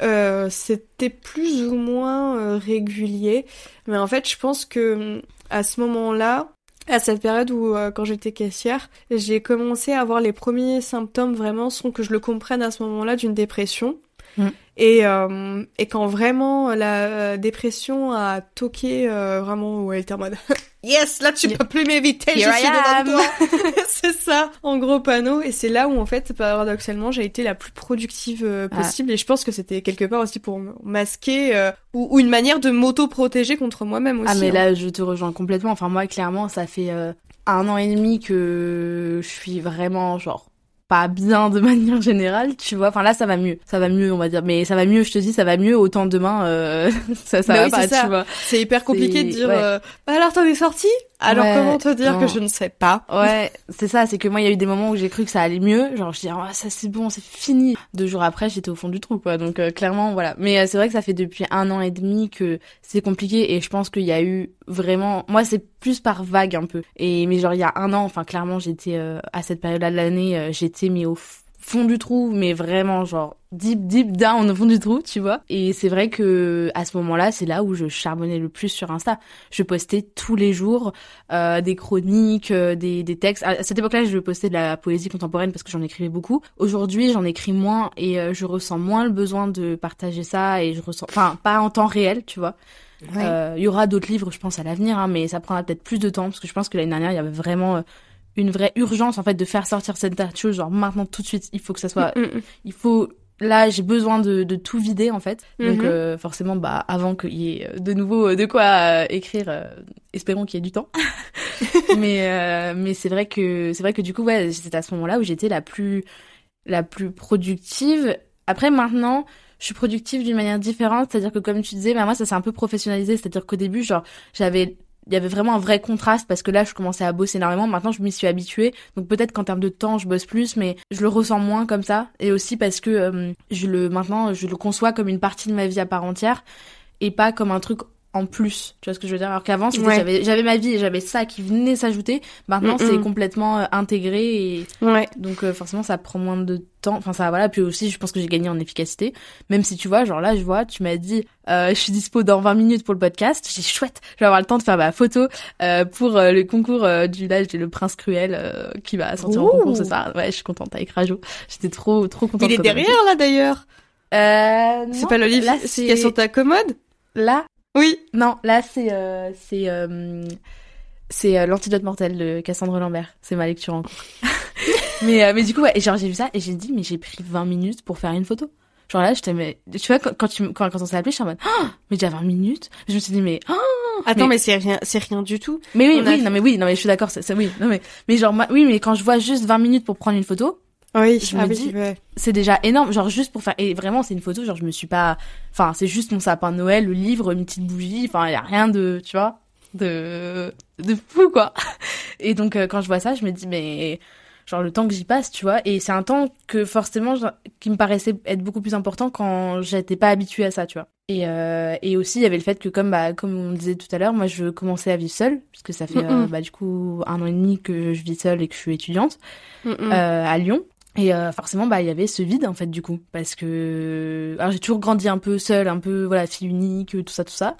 C'était plus ou moins régulier. Mais en fait, je pense que à ce moment-là, à cette période où, euh, quand j'étais caissière, j'ai commencé à avoir les premiers symptômes vraiment sans que je le comprenne à ce moment-là d'une dépression. Mm. Et, euh, et quand vraiment la euh, dépression a toqué euh, vraiment où elle était en mode Yes, là tu peux plus m'éviter, je suis toi. c'est ça, en gros panneau. Et c'est là où en fait, paradoxalement, j'ai été la plus productive ah. possible. Et je pense que c'était quelque part aussi pour masquer ou, ou, une manière de m'auto-protéger contre moi-même aussi. Ah mais hein. là, je te rejoins complètement. Enfin moi, clairement, ça fait un an et demi que je suis vraiment genre pas bien de manière générale, tu vois. Enfin là, ça va mieux, ça va mieux, on va dire. Mais ça va mieux, je te dis, ça va mieux. Autant demain, euh, ça, ça bah va pas, tu vois. C'est hyper compliqué de dire. Euh, bah alors t'en es sorti? Alors comment te dire que je ne sais pas Ouais, c'est ça, c'est que moi il y a eu des moments où j'ai cru que ça allait mieux, genre je dis ah ça c'est bon, c'est fini. Deux jours après, j'étais au fond du trou quoi. Donc euh, clairement voilà. Mais euh, c'est vrai que ça fait depuis un an et demi que c'est compliqué et je pense qu'il y a eu vraiment moi c'est plus par vague un peu. Et mais genre il y a un an, enfin clairement, j'étais euh, à cette période-là de l'année, j'étais mis au fond du trou, mais vraiment genre deep deep down au fond du trou, tu vois. Et c'est vrai que à ce moment-là, c'est là où je charbonnais le plus sur Insta. Je postais tous les jours euh, des chroniques, euh, des, des textes. À cette époque-là, je postais de la poésie contemporaine parce que j'en écrivais beaucoup. Aujourd'hui, j'en écris moins et euh, je ressens moins le besoin de partager ça et je ressens, enfin, pas en temps réel, tu vois. Euh, il y aura d'autres livres, je pense, à l'avenir, hein, mais ça prendra peut-être plus de temps parce que je pense que l'année dernière, il y avait vraiment une vraie urgence en fait de faire sortir cette chose genre maintenant tout de suite il faut que ça soit mm, mm, mm. il faut là j'ai besoin de, de tout vider en fait. Donc mm-hmm. euh, forcément bah avant qu'il y ait euh, de nouveau euh, de quoi écrire espérons qu'il y ait du temps. Mais mais c'est vrai que c'est vrai que du coup ouais c'était à ce moment-là où j'étais la plus la plus productive. Après maintenant je suis productive d'une manière différente. C'est-à-dire que comme tu disais bah moi ça s'est un peu professionnalisé. C'est-à-dire qu'au début genre j'avais il y avait vraiment un vrai contraste parce que là je commençais à bosser énormément. Maintenant je m'y suis habituée. Donc peut-être qu'en termes de temps je bosse plus mais je le ressens moins comme ça. Et aussi parce que euh, je le maintenant je le conçois comme une partie de ma vie à part entière et pas comme un truc en plus tu vois ce que je veux dire? Alors qu'avant j'avais j'avais ma vie et j'avais ça qui venait s'ajouter. Maintenant c'est complètement euh, intégré et ouais. donc euh, forcément ça prend moins de temps. Enfin ça voilà. Puis aussi je pense que j'ai gagné en efficacité. Même si tu vois genre là je vois tu m'as dit euh, je suis dispo dans 20 minutes pour le podcast. J'ai chouette je vais avoir le temps de faire ma photo euh, pour le concours du là j'ai le prince cruel qui va sortir en concours ce soir. Ouais je suis contente avec Rajo. J'étais trop trop contente il est derrière là d'ailleurs. Euh, c'est pas le livre qui est sur ta commode? Là oui. Non, là c'est euh, c'est euh, c'est euh, l'antidote mortel de Cassandre Lambert. C'est ma lecture en cours. mais euh, mais du coup ouais, genre j'ai vu ça et j'ai dit mais j'ai pris 20 minutes pour faire une photo. Genre là, je mais tu vois quand, quand tu quand, quand on s'est appelé, je suis en mode oh, mais déjà 20 minutes? Je me suis dit mais oh, Attends, mais, c'est rien, c'est rien du tout. Mais oui, oui, non, mais oui, non, mais je suis d'accord, c'est, oui, non, mais, mais genre, oui, mais quand je vois juste 20 minutes pour prendre une photo, oui, je me ah dis, c'est déjà énorme, genre juste pour faire, et vraiment, c'est une photo, genre, je me suis pas, enfin, c'est juste mon sapin de Noël, le livre, une petite bougie, enfin, il y a rien de, tu vois, de, de fou, quoi. Et donc, euh, quand je vois ça, je me dis, mais, genre le temps que j'y passe, tu vois. Et c'est un temps que forcément qui me paraissait être beaucoup plus important quand j'étais pas habituée à ça, tu vois. Et, euh, et aussi il y avait le fait que comme bah comme on disait tout à l'heure, moi je commençais à vivre seule puisque ça fait euh, bah du coup un an et demi que je vis seule et que je suis étudiante euh, à Lyon. Et euh, forcément, bah, il y avait ce vide en fait du coup, parce que alors j'ai toujours grandi un peu seule, un peu voilà fille unique, tout ça, tout ça.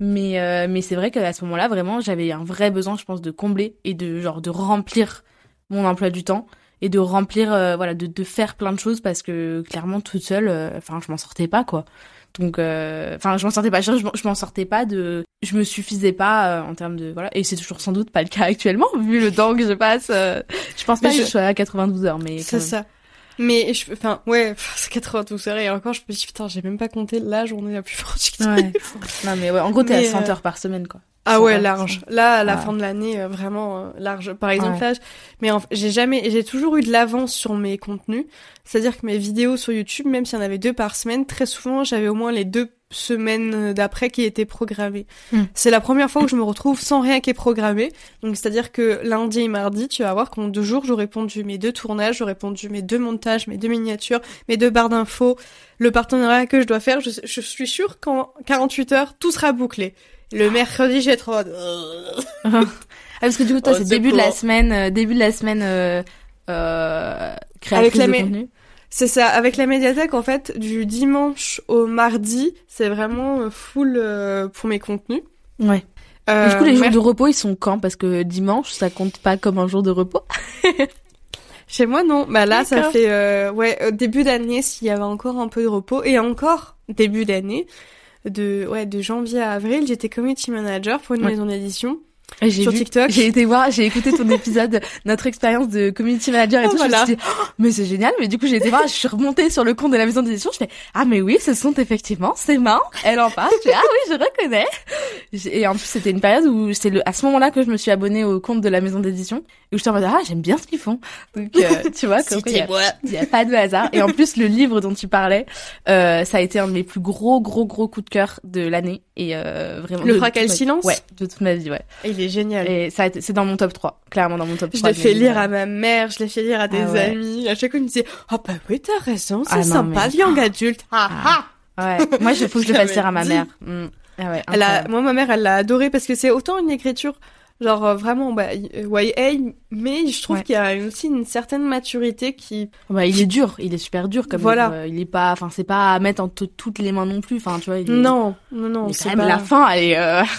Mais euh, mais c'est vrai qu'à ce moment-là, vraiment, j'avais un vrai besoin, je pense, de combler et de genre de remplir mon emploi du temps et de remplir euh, voilà de, de faire plein de choses parce que clairement toute seule euh, enfin je m'en sortais pas quoi donc euh, enfin je m'en sortais pas je, je m'en sortais pas de je me suffisais pas en termes de voilà et c'est toujours sans doute pas le cas actuellement vu le temps que je passe je pense pas que je... sois à 92 heures mais c'est ça mais je, enfin, ouais, c'est 92 heures et encore, je me dis, putain, j'ai même pas compté la journée la plus productive. Ouais. non, mais ouais, en gros, t'es à 100 heures par semaine, quoi. Ah ouais, large. Là, à la fin de l'année, euh, vraiment euh, large. Par exemple, là, mais j'ai jamais, j'ai toujours eu de l'avance sur mes contenus. C'est-à-dire que mes vidéos sur YouTube, même s'il y en avait deux par semaine, très souvent, j'avais au moins les deux semaines d'après qui étaient programmées. Hmm. C'est la première fois où je me retrouve sans rien qui est programmé. Donc, c'est-à-dire que lundi et mardi, tu vas voir qu'en deux jours, j'aurai répondu mes deux tournages, j'aurai répondu mes deux montages, mes deux miniatures, mes deux barres d'infos, le partenariat que je dois faire. Je, je suis sûre qu'en 48 heures, tout sera bouclé. Le mercredi, j'ai trop. ah, parce que du coup, toi, oh, c'est début de la semaine, euh, début de la semaine euh, euh, créatrice Avec la de contenu. C'est ça. Avec la médiathèque, en fait, du dimanche au mardi, c'est vraiment euh, full pour mes contenus. Ouais. Euh, du coup, les jours de repos, ils sont quand? Parce que dimanche, ça compte pas comme un jour de repos. Chez moi, non. Bah là, ça fait euh, ouais début d'année s'il y avait encore un peu de repos et encore début d'année de, ouais, de janvier à avril, j'étais community manager pour une maison d'édition. Sur TikTok. J'ai été voir, j'ai écouté ton épisode, notre expérience de community manager et tout. Je me suis dit, oh, mais c'est génial. Mais du coup, j'ai été voir, je suis remontée sur le compte de la maison d'édition. Je fais, ah, mais oui, ce sont effectivement ses mains. Elle en parle. Je fais, ah oui, je reconnais. Et en plus, c'était une période où c'est le, à ce moment-là que je me suis abonnée au compte de la maison d'édition. Et où je en mode, ah, j'aime bien ce qu'ils font. Donc, euh, tu vois, comme il y, a pas de hasard. Et en plus, le livre dont tu parlais, euh, ça a été un de mes plus gros, gros, gros coups de cœur de l'année. Et euh, vraiment. Le fracas le silence? Ouais, de toute ma vie, ouais. il est génial. Et ça, c'est dans mon top 3, clairement dans mon top 3. Je l'ai fait lire à ma mère, je l'ai fait lire à des ah amis. À chaque fois, ils me disaient, oh bah oui, t'as raison, c'est ah sympa, mais... young adulte. Ah, ah. Ouais. Moi, je faut que je le fasse lire à ma mère. Mm. Ah ouais, elle a, moi, ma mère, elle l'a adoré parce que c'est autant une écriture genre euh, vraiment bah YA mais je trouve qu'il y a aussi une certaine maturité qui bah il est dur il est super dur comme voilà il est pas enfin c'est pas à mettre entre toutes les mains non plus enfin tu vois non non non c'est pas... la fin elle est euh,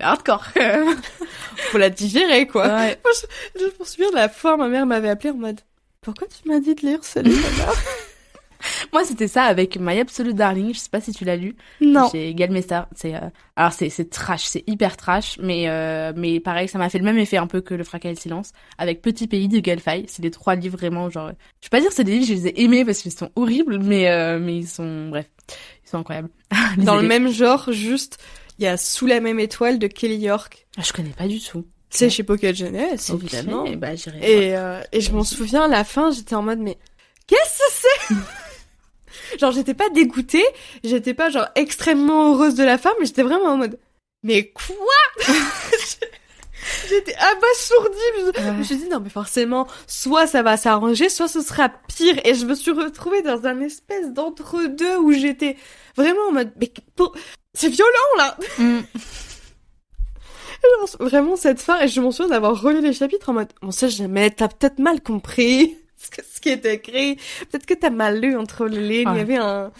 hardcore. Faut la digérer, quoi. Ouais. Moi, je, je, me souviens de la fois, ma mère m'avait appelé en mode, pourquoi tu m'as dit de lire ce livre Moi, c'était ça avec My Absolute Darling. Je sais pas si tu l'as lu. Non. Chez Galmestar. C'est, euh... alors c'est, c'est trash, c'est hyper trash, mais euh... mais pareil, ça m'a fait le même effet un peu que Le Fracas et le Silence avec Petit Pays de Galfay. C'est les trois livres vraiment genre. Je vais pas dire c'est des livres, je les ai aimés parce qu'ils sont horribles, mais euh... mais ils sont bref, ils sont incroyables. Dans le même genre, juste il y a Sous la même étoile de Kelly York. Ah, je connais pas du tout. C'est chez Pocket Jeunesse, évidemment. Bah, et, euh, et je m'en souviens, à la fin, j'étais en mode, mais qu'est-ce que c'est? Genre, j'étais pas dégoûtée, j'étais pas genre extrêmement heureuse de la fin, mais j'étais vraiment en mode, mais quoi? J'étais abasourdie. Je me suis dit, non, mais forcément, soit ça va s'arranger, soit ce sera pire. Et je me suis retrouvée dans un espèce d'entre-deux où j'étais vraiment en mode, mais c'est violent là mm. Vraiment cette fin, et je m'en souviens d'avoir relu les chapitres en mode, bon ça jamais, t'as peut-être mal compris ce qui était écrit, peut-être que t'as mal lu entre les lignes, il y avait un,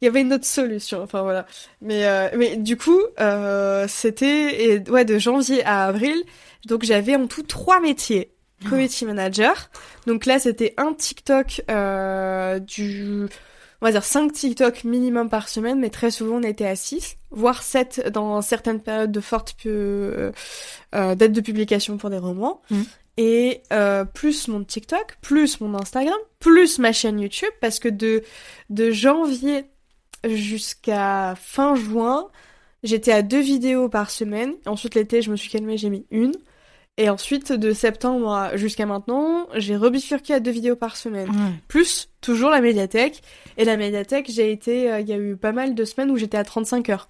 il y avait une autre solution, enfin voilà. Mais euh, mais du coup, euh, c'était ouais de janvier à avril, donc j'avais en tout trois métiers. Community manager. Donc là, c'était un TikTok euh, du on va dire 5 TikTok minimum par semaine, mais très souvent on était à 6, voire 7 dans certaines périodes de forte euh, euh, date de publication pour des romans. Mm. Et euh, plus mon TikTok, plus mon Instagram, plus ma chaîne YouTube, parce que de, de janvier jusqu'à fin juin, j'étais à deux vidéos par semaine. Ensuite, l'été, je me suis calmée, j'ai mis une. Et ensuite, de septembre jusqu'à maintenant, j'ai rebifurqué à deux vidéos par semaine. Plus toujours la médiathèque. Et la médiathèque, j'ai été, euh, il y a eu pas mal de semaines où j'étais à 35 heures.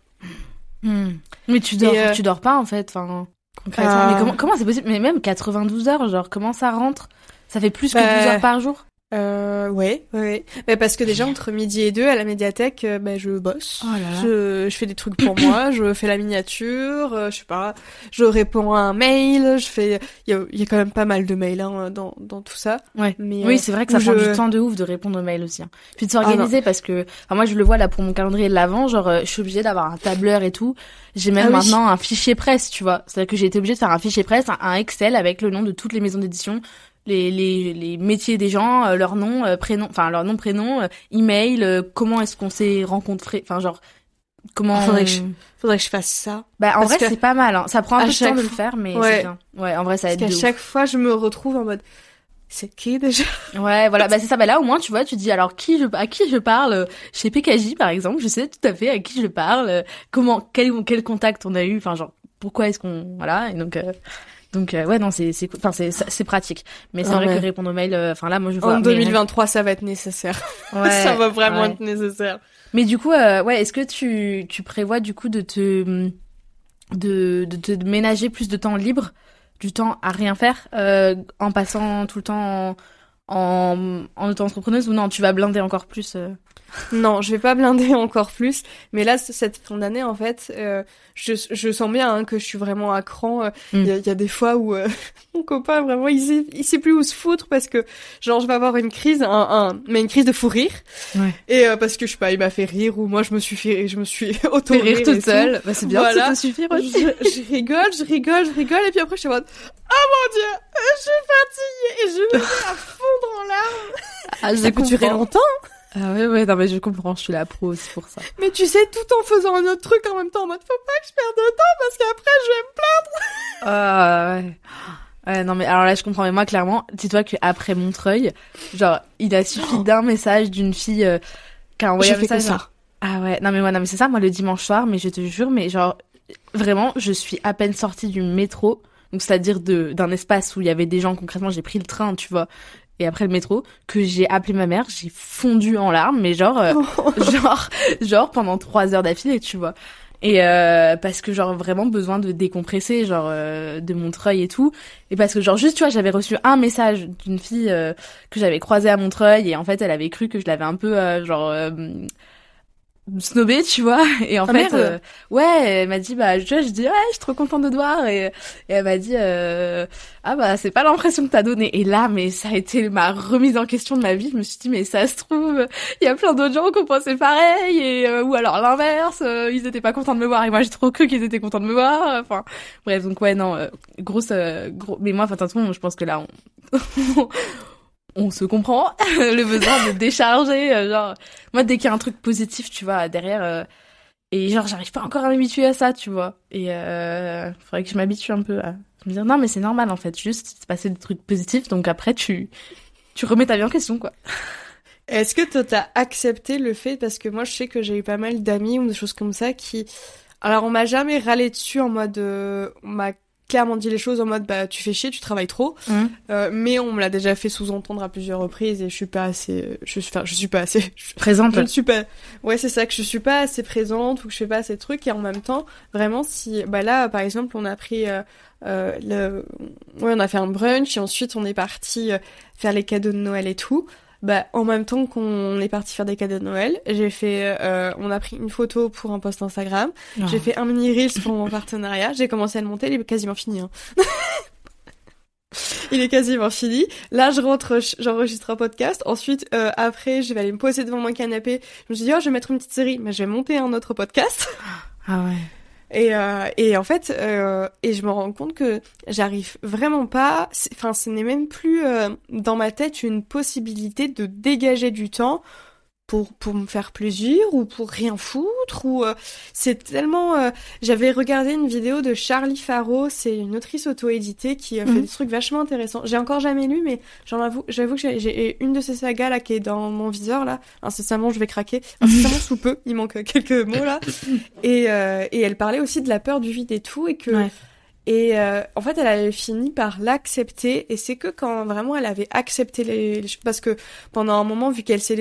Hmm. Mais tu dors, euh, tu dors pas en fait. Enfin, concrètement. Mais comment, comment c'est possible? Mais même 92 heures, genre comment ça rentre? Ça fait plus que 12 bah, heures par jour? Euh, ouais, ouais. Bah, parce que déjà entre midi et deux à la médiathèque, euh, bah, je bosse. Oh je, je, fais des trucs pour moi, je fais la miniature, euh, je sais pas, je réponds à un mail, je fais. Il y a, y a, quand même pas mal de mails hein, dans, dans tout ça. Ouais. Mais, oui, c'est vrai que ça prend du temps de ouf de répondre aux mails aussi. Hein. Puis de s'organiser ah, parce que, enfin, moi je le vois là pour mon calendrier de l'avant, genre je suis obligée d'avoir un tableur et tout. J'ai même ah maintenant un fichier presse, tu vois. C'est-à-dire que j'ai été obligée de faire un fichier presse, un Excel avec le nom de toutes les maisons d'édition les, les, les métiers des gens, euh, leur nom, euh, prénom, enfin leur nom, prénom, euh, email, comment est-ce qu'on s'est rencontré, enfin genre comment. Faudrait que je, faudrait que je fasse ça. Bah en vrai c'est pas mal, hein. ça prend un peu de temps de le faire, mais ouais. c'est bien. Ouais, en vrai ça aide. Parce qu'à chaque fois je me retrouve en mode. C'est qui déjà? Ouais, voilà, bah c'est ça. Bah là au moins tu vois, tu dis alors qui je à qui je parle? Chez PKJ par exemple, je sais tout à fait à qui je parle, comment quel quel contact on a eu, enfin genre pourquoi est-ce qu'on voilà et donc donc euh, ouais non c'est c'est enfin c'est c'est pratique. Mais c'est vrai que répondre aux mails euh, enfin là moi je vois En 2023 ça va être nécessaire. Ouais, ça va vraiment être nécessaire. Mais du coup euh, ouais, est-ce que tu tu prévois du coup de te de de te ménager plus de temps libre, du temps à rien faire en passant tout le temps en en auto-entrepreneuse ou non, tu vas blinder encore plus non, je vais pas blinder encore plus. Mais là, cette fin d'année, en fait, euh, je, je sens bien hein, que je suis vraiment à cran. Euh, mm. Il y, a, des fois où euh, mon copain, vraiment, il sait, il sait plus où se foutre parce que, genre, je vais avoir une crise, un, un mais une crise de fou rire. Ouais. Et parce que, je sais pas, il m'a fait rire ou moi, je me suis fait, je me suis auto rire toute seule. Bah, c'est bien, voilà. ça suffire aussi. Je, je, rigole, je rigole, je rigole. Et puis après, je suis en mode, oh mon dieu, je suis fatiguée et je me mets à fondre en larmes. Ah, ça peut durer longtemps. Ah ouais, ouais, non mais je comprends, je suis la pro aussi pour ça. Mais tu sais, tout en faisant un autre truc en même temps, en mode faut pas que je perde de temps parce qu'après je vais me plaindre. Ah ouais. Ouais, non mais alors là je comprends, mais moi clairement, dis-toi qu'après Montreuil, genre, il a suffi d'un message d'une fille euh, qui a envoyé un message. Ça. Ah ouais, non mais moi, non mais c'est ça, moi le dimanche soir, mais je te jure, mais genre, vraiment, je suis à peine sortie du métro, donc c'est-à-dire de d'un espace où il y avait des gens concrètement, j'ai pris le train, tu vois, et après le métro que j'ai appelé ma mère, j'ai fondu en larmes, mais genre, euh, genre, genre pendant trois heures d'affilée, tu vois. Et euh, parce que genre vraiment besoin de décompresser, genre euh, de Montreuil et tout. Et parce que genre juste, tu vois, j'avais reçu un message d'une fille que j'avais croisée à Montreuil et en fait elle avait cru que je l'avais un peu genre snobé tu vois. Et en ah, fait euh, ouais elle m'a dit bah je, je dis ouais je suis trop contente de te voir. Et, et elle m'a dit euh, ah bah c'est pas l'impression que t'as donné et là mais ça a été ma remise en question de ma vie. Je me suis dit mais ça se trouve il y a plein d'autres gens qui ont pensé pareil. Et euh, ou alors l'inverse ils étaient pas contents de me voir. Et moi j'ai trop cru qu'ils étaient contents de me voir. Enfin bref donc ouais non grosse gros mais moi enfin de toute façon je pense que là on on se comprend le besoin de décharger euh, genre moi dès qu'il y a un truc positif tu vois derrière euh, et genre j'arrive pas encore à m'habituer à ça tu vois. Et euh, faudrait que je m'habitue un peu à me dire non mais c'est normal en fait juste c'est passer des trucs positifs donc après tu tu remets ta vie en question quoi. Est-ce que toi t'as accepté le fait parce que moi je sais que j'ai eu pas mal d'amis ou des choses comme ça qui alors on m'a jamais râlé dessus en mode euh, on m'a clairement dit les choses en mode bah tu fais chier, tu travailles trop. Mmh. Euh, mais on me l'a déjà fait sous-entendre à plusieurs reprises et je suis pas assez, je suis, enfin, je suis pas assez présente. Je ne suis pas. Ouais, c'est ça que je suis pas assez présente ou que je fais pas assez de trucs et en même temps, vraiment si, bah là, par exemple, on a pris euh, euh, le, ouais, on a fait un brunch et ensuite on est parti euh, faire les cadeaux de Noël et tout bah, en même temps qu'on est parti faire des cadeaux de Noël, j'ai fait, euh, on a pris une photo pour un post Instagram, ah. j'ai fait un mini reels pour mon partenariat, j'ai commencé à le monter, il est quasiment fini. Hein. il est quasiment fini. Là, je rentre, j'enregistre un podcast. Ensuite, euh, après, je vais aller me poser devant mon canapé. Je me suis dit, oh, je vais mettre une petite série, mais je vais monter un autre podcast. Ah ouais. Et, euh, et en fait, euh, et je me rends compte que j'arrive vraiment pas. Enfin, ce n'est même plus euh, dans ma tête une possibilité de dégager du temps pour pour me faire plaisir ou pour rien foutre ou euh, c'est tellement euh, j'avais regardé une vidéo de Charlie Faro c'est une autrice auto-éditée qui a fait mhm. des trucs vachement intéressants. J'ai encore jamais lu mais j'en avoue j'avoue que j'ai une de ces sagas là qui est dans mon viseur là. Incessamment je vais craquer. Incessamment sous peu il manque quelques mots là. Et euh, et elle parlait aussi de la peur du vide et tout et que et euh, en fait, elle avait fini par l'accepter. Et c'est que quand vraiment elle avait accepté les, parce que pendant un moment, vu qu'elle s'est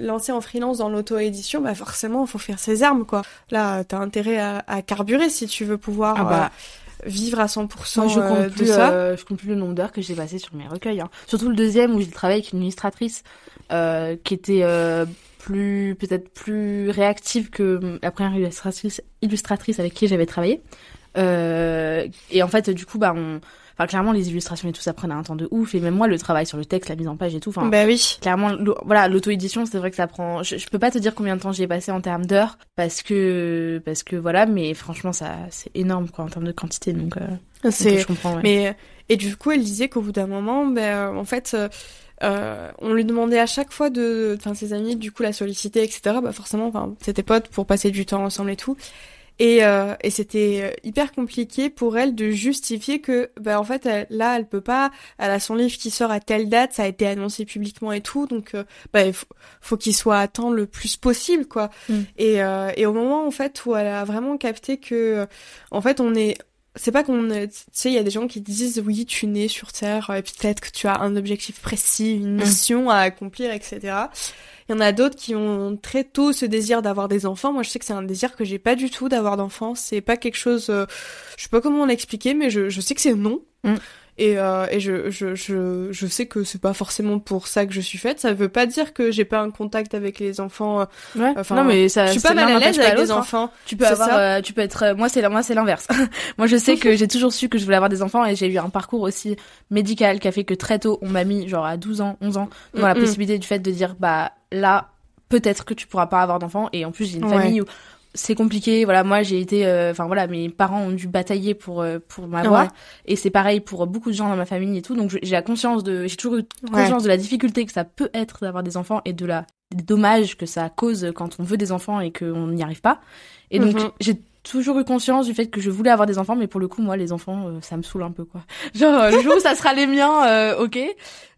lancée en freelance dans l'auto-édition, bah forcément, il faut faire ses armes, quoi. Là, t'as intérêt à, à, carburer si tu veux pouvoir. Ah bah. Euh, vivre à 100% je compte plus, de ça. Euh, je compte plus le nombre d'heures que j'ai passé sur mes recueils. Hein. Surtout le deuxième où j'ai travaillé avec une illustratrice euh, qui était euh, plus peut-être plus réactive que la première illustratrice, illustratrice avec qui j'avais travaillé. Euh, et en fait, du coup, bah, on, enfin, clairement, les illustrations et tout ça prenait un temps de ouf. Et même moi, le travail sur le texte, la mise en page et tout. Enfin, bah oui. Clairement, voilà, l'auto-édition, c'est vrai que ça prend. Je, peux pas te dire combien de temps j'y ai passé en termes d'heures, parce que, parce que voilà, mais franchement, ça, c'est énorme quoi en termes de quantité. Donc, euh, c'est. Je comprends. Mais et du coup, elle disait qu'au bout d'un moment, ben, en fait. Euh, on lui demandait à chaque fois de, enfin ses amis du coup la solliciter etc. Bah forcément, enfin c'était potes pour passer du temps ensemble et tout. Et, euh, et c'était euh, hyper compliqué pour elle de justifier que, bah, en fait, là, elle peut pas. Elle a son livre qui sort à telle date, ça a été annoncé publiquement et tout, donc euh, bah, il faut, qu'il soit à temps le plus possible, quoi. Mm. Et, euh, et au moment, en fait, où elle a vraiment capté que, en fait, on est c'est pas qu'on tu sais il y a des gens qui disent oui tu nais sur terre et peut-être que tu as un objectif précis une mm. mission à accomplir etc il y en a d'autres qui ont très tôt ce désir d'avoir des enfants. Moi, je sais que c'est un désir que j'ai pas du tout d'avoir d'enfants. C'est pas quelque chose, euh, je sais pas comment l'expliquer, mais je, je sais que c'est non. Mm. Et, euh, et je, je, je, je sais que c'est pas forcément pour ça que je suis faite. Ça veut pas dire que j'ai pas un contact avec les enfants. Euh, ouais. Enfin, non mais ça, je suis pas mal à l'aise avec les hein. enfants. Tu peux avoir, euh, tu peux être. Euh, moi c'est moi c'est l'inverse. moi je sais que j'ai toujours su que je voulais avoir des enfants et j'ai eu un parcours aussi médical qui a fait que très tôt on m'a mis genre à 12 ans, 11 ans dans la possibilité du fait de dire bah là peut-être que tu pourras pas avoir d'enfants et en plus j'ai une famille où c'est compliqué. Voilà moi j'ai été euh, enfin voilà mes parents ont dû batailler pour euh, pour m'avoir. Et c'est pareil pour beaucoup de gens dans ma famille et tout. Donc j'ai la conscience de j'ai toujours eu conscience de la difficulté que ça peut être d'avoir des enfants et de la des dommages que ça cause quand on veut des enfants et qu'on n'y arrive pas. Et donc mhm. j'ai toujours eu conscience du fait que je voulais avoir des enfants mais pour le coup moi les enfants euh, ça me saoule un peu quoi. Genre le jour où ça sera les miens ok.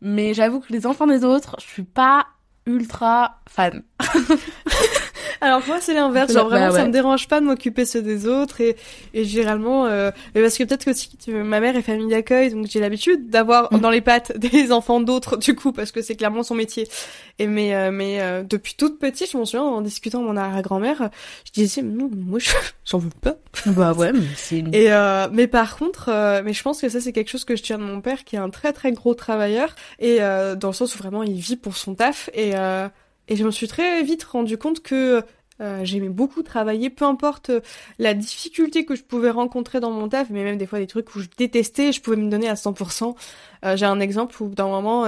Mais j'avoue que les enfants des autres je suis pas ultra fan Alors moi c'est l'inverse, genre vraiment bah ça me dérange pas de m'occuper ceux des autres et, et généralement euh, parce que peut-être que aussi ma mère est famille d'accueil donc j'ai l'habitude d'avoir mm. dans les pattes des enfants d'autres du coup parce que c'est clairement son métier. Et mais euh, mais euh, depuis toute petite, je m'en souviens en discutant avec mon arrière-grand-mère, je disais non moi j'en veux pas. Bah ouais mais c'est Et mais par contre mais je pense que ça c'est quelque chose que je tiens de mon père qui est un très très gros travailleur et dans le sens où vraiment il vit pour son taf et et je me suis très vite rendu compte que euh, j'aimais beaucoup travailler, peu importe euh, la difficulté que je pouvais rencontrer dans mon taf, mais même des fois des trucs où je détestais, je pouvais me donner à 100%. Euh, j'ai un exemple où d'un moment,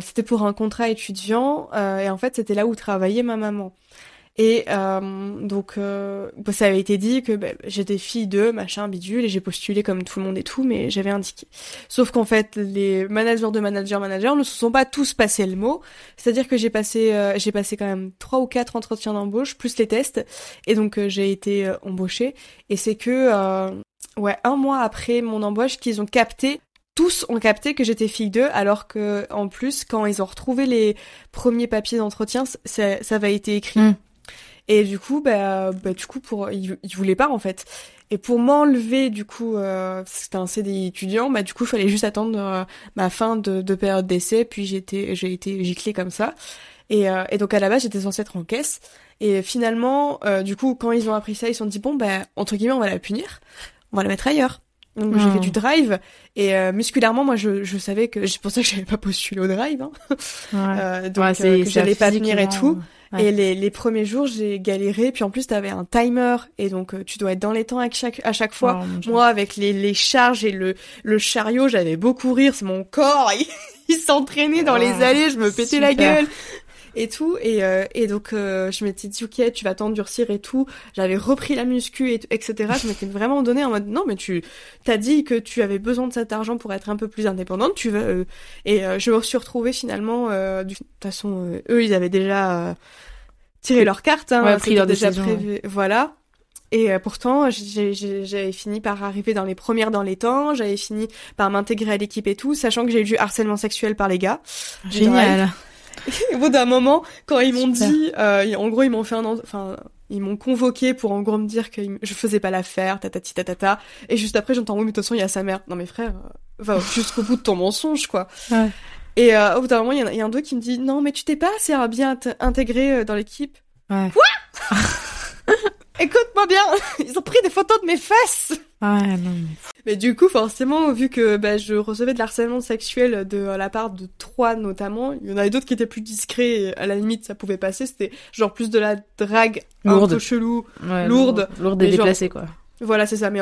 c'était pour un contrat étudiant, et en fait c'était là où travaillait ma maman. Et euh, donc, bah, ça avait été dit que bah, j'étais fille de machin bidule et j'ai postulé comme tout le monde et tout, mais j'avais indiqué. Sauf qu'en fait, les managers de managers managers ne se sont pas tous passés le mot. C'est-à-dire que j'ai passé, euh, j'ai passé quand même trois ou quatre entretiens d'embauche plus les tests, et donc j'ai été embauchée. Et c'est que ouais, un mois après mon embauche qu'ils ont capté tous ont capté que j'étais fille d'eux, alors que en plus, quand ils ont retrouvé les premiers papiers d'entretien, ça, ça avait été écrit. Hmm. Et du coup, bah, bah du coup, pour, il, il voulait pas en fait. Et pour m'enlever, du coup, euh, c'était un CDI étudiant, bah du coup, il fallait juste attendre euh, ma fin de, de période d'essai, puis j'étais, j'ai été giclée comme ça. Et, euh, et, donc à la base, j'étais censée être en caisse. Et finalement, euh, du coup, quand ils ont appris ça, ils se sont dit bon, bah entre guillemets, on va la punir, on va la mettre ailleurs. Donc j'ai fait du drive et euh, musculairement moi je, je savais que c'est pour ça que j'avais pas postulé au drive hein. ouais. donc ouais, que j'allais pas venir et tout et les, les premiers jours, j'ai galéré. Puis en plus, t'avais un timer et donc euh, tu dois être dans les temps à chaque à chaque fois. Oh, Moi, avec les, les charges et le le chariot, j'avais beau courir. C'est mon corps, il, s'entraînait dans les allées. Je me pétais la gueule. Et tout. Et, euh, et donc, euh, je m'étais dit, ok, tu vas t'endurcir et tout. J'avais repris la muscu, et etc. Je m'étais vraiment donné en mode, non, mais tu t'as dit que tu avais besoin de cet argent pour être un peu plus indépendante. Tu veux. et je me suis retrouvée finalement. de toute façon, eux, ils avaient déjà tiré leur carte. Hein, ouais, pris leur déjà prévu. Voilà. Et euh, pourtant, j'avais fini par arriver dans les premières dans les temps, j'avais fini par m'intégrer à l'équipe et tout, sachant que j'ai eu du harcèlement sexuel par les gars. Génial. Au bout d'un moment, quand ils m'ont dit, euh, en gros, ils m'ont fait un, enfin, ils m'ont convoqué pour en gros me dire que je faisais pas l'affaire, tatati tatata. Et juste après, j'entends oui, mais de toute façon, il y a sa mère. Non mais frère, euh, va jusqu'au bout de ton mensonge, quoi. Ouais. Et euh, au bout d'un moment, il y, a un deux qui me dit non, mais tu t'es pas assez bien intégré dans l'équipe. Ouais. Quoi? Écoute-moi bien, ils ont pris des photos de mes fesses. Ouais, non. Mais du coup, forcément, vu que bah, je recevais de l'harcèlement sexuel de la part de trois notamment, il y en avait d'autres qui étaient plus discrets. Et à la limite, ça pouvait passer. C'était genre plus de la drague lourde. un peu chelou, ouais, lourde, lourde et déplacée quoi. Voilà, c'est ça. Mais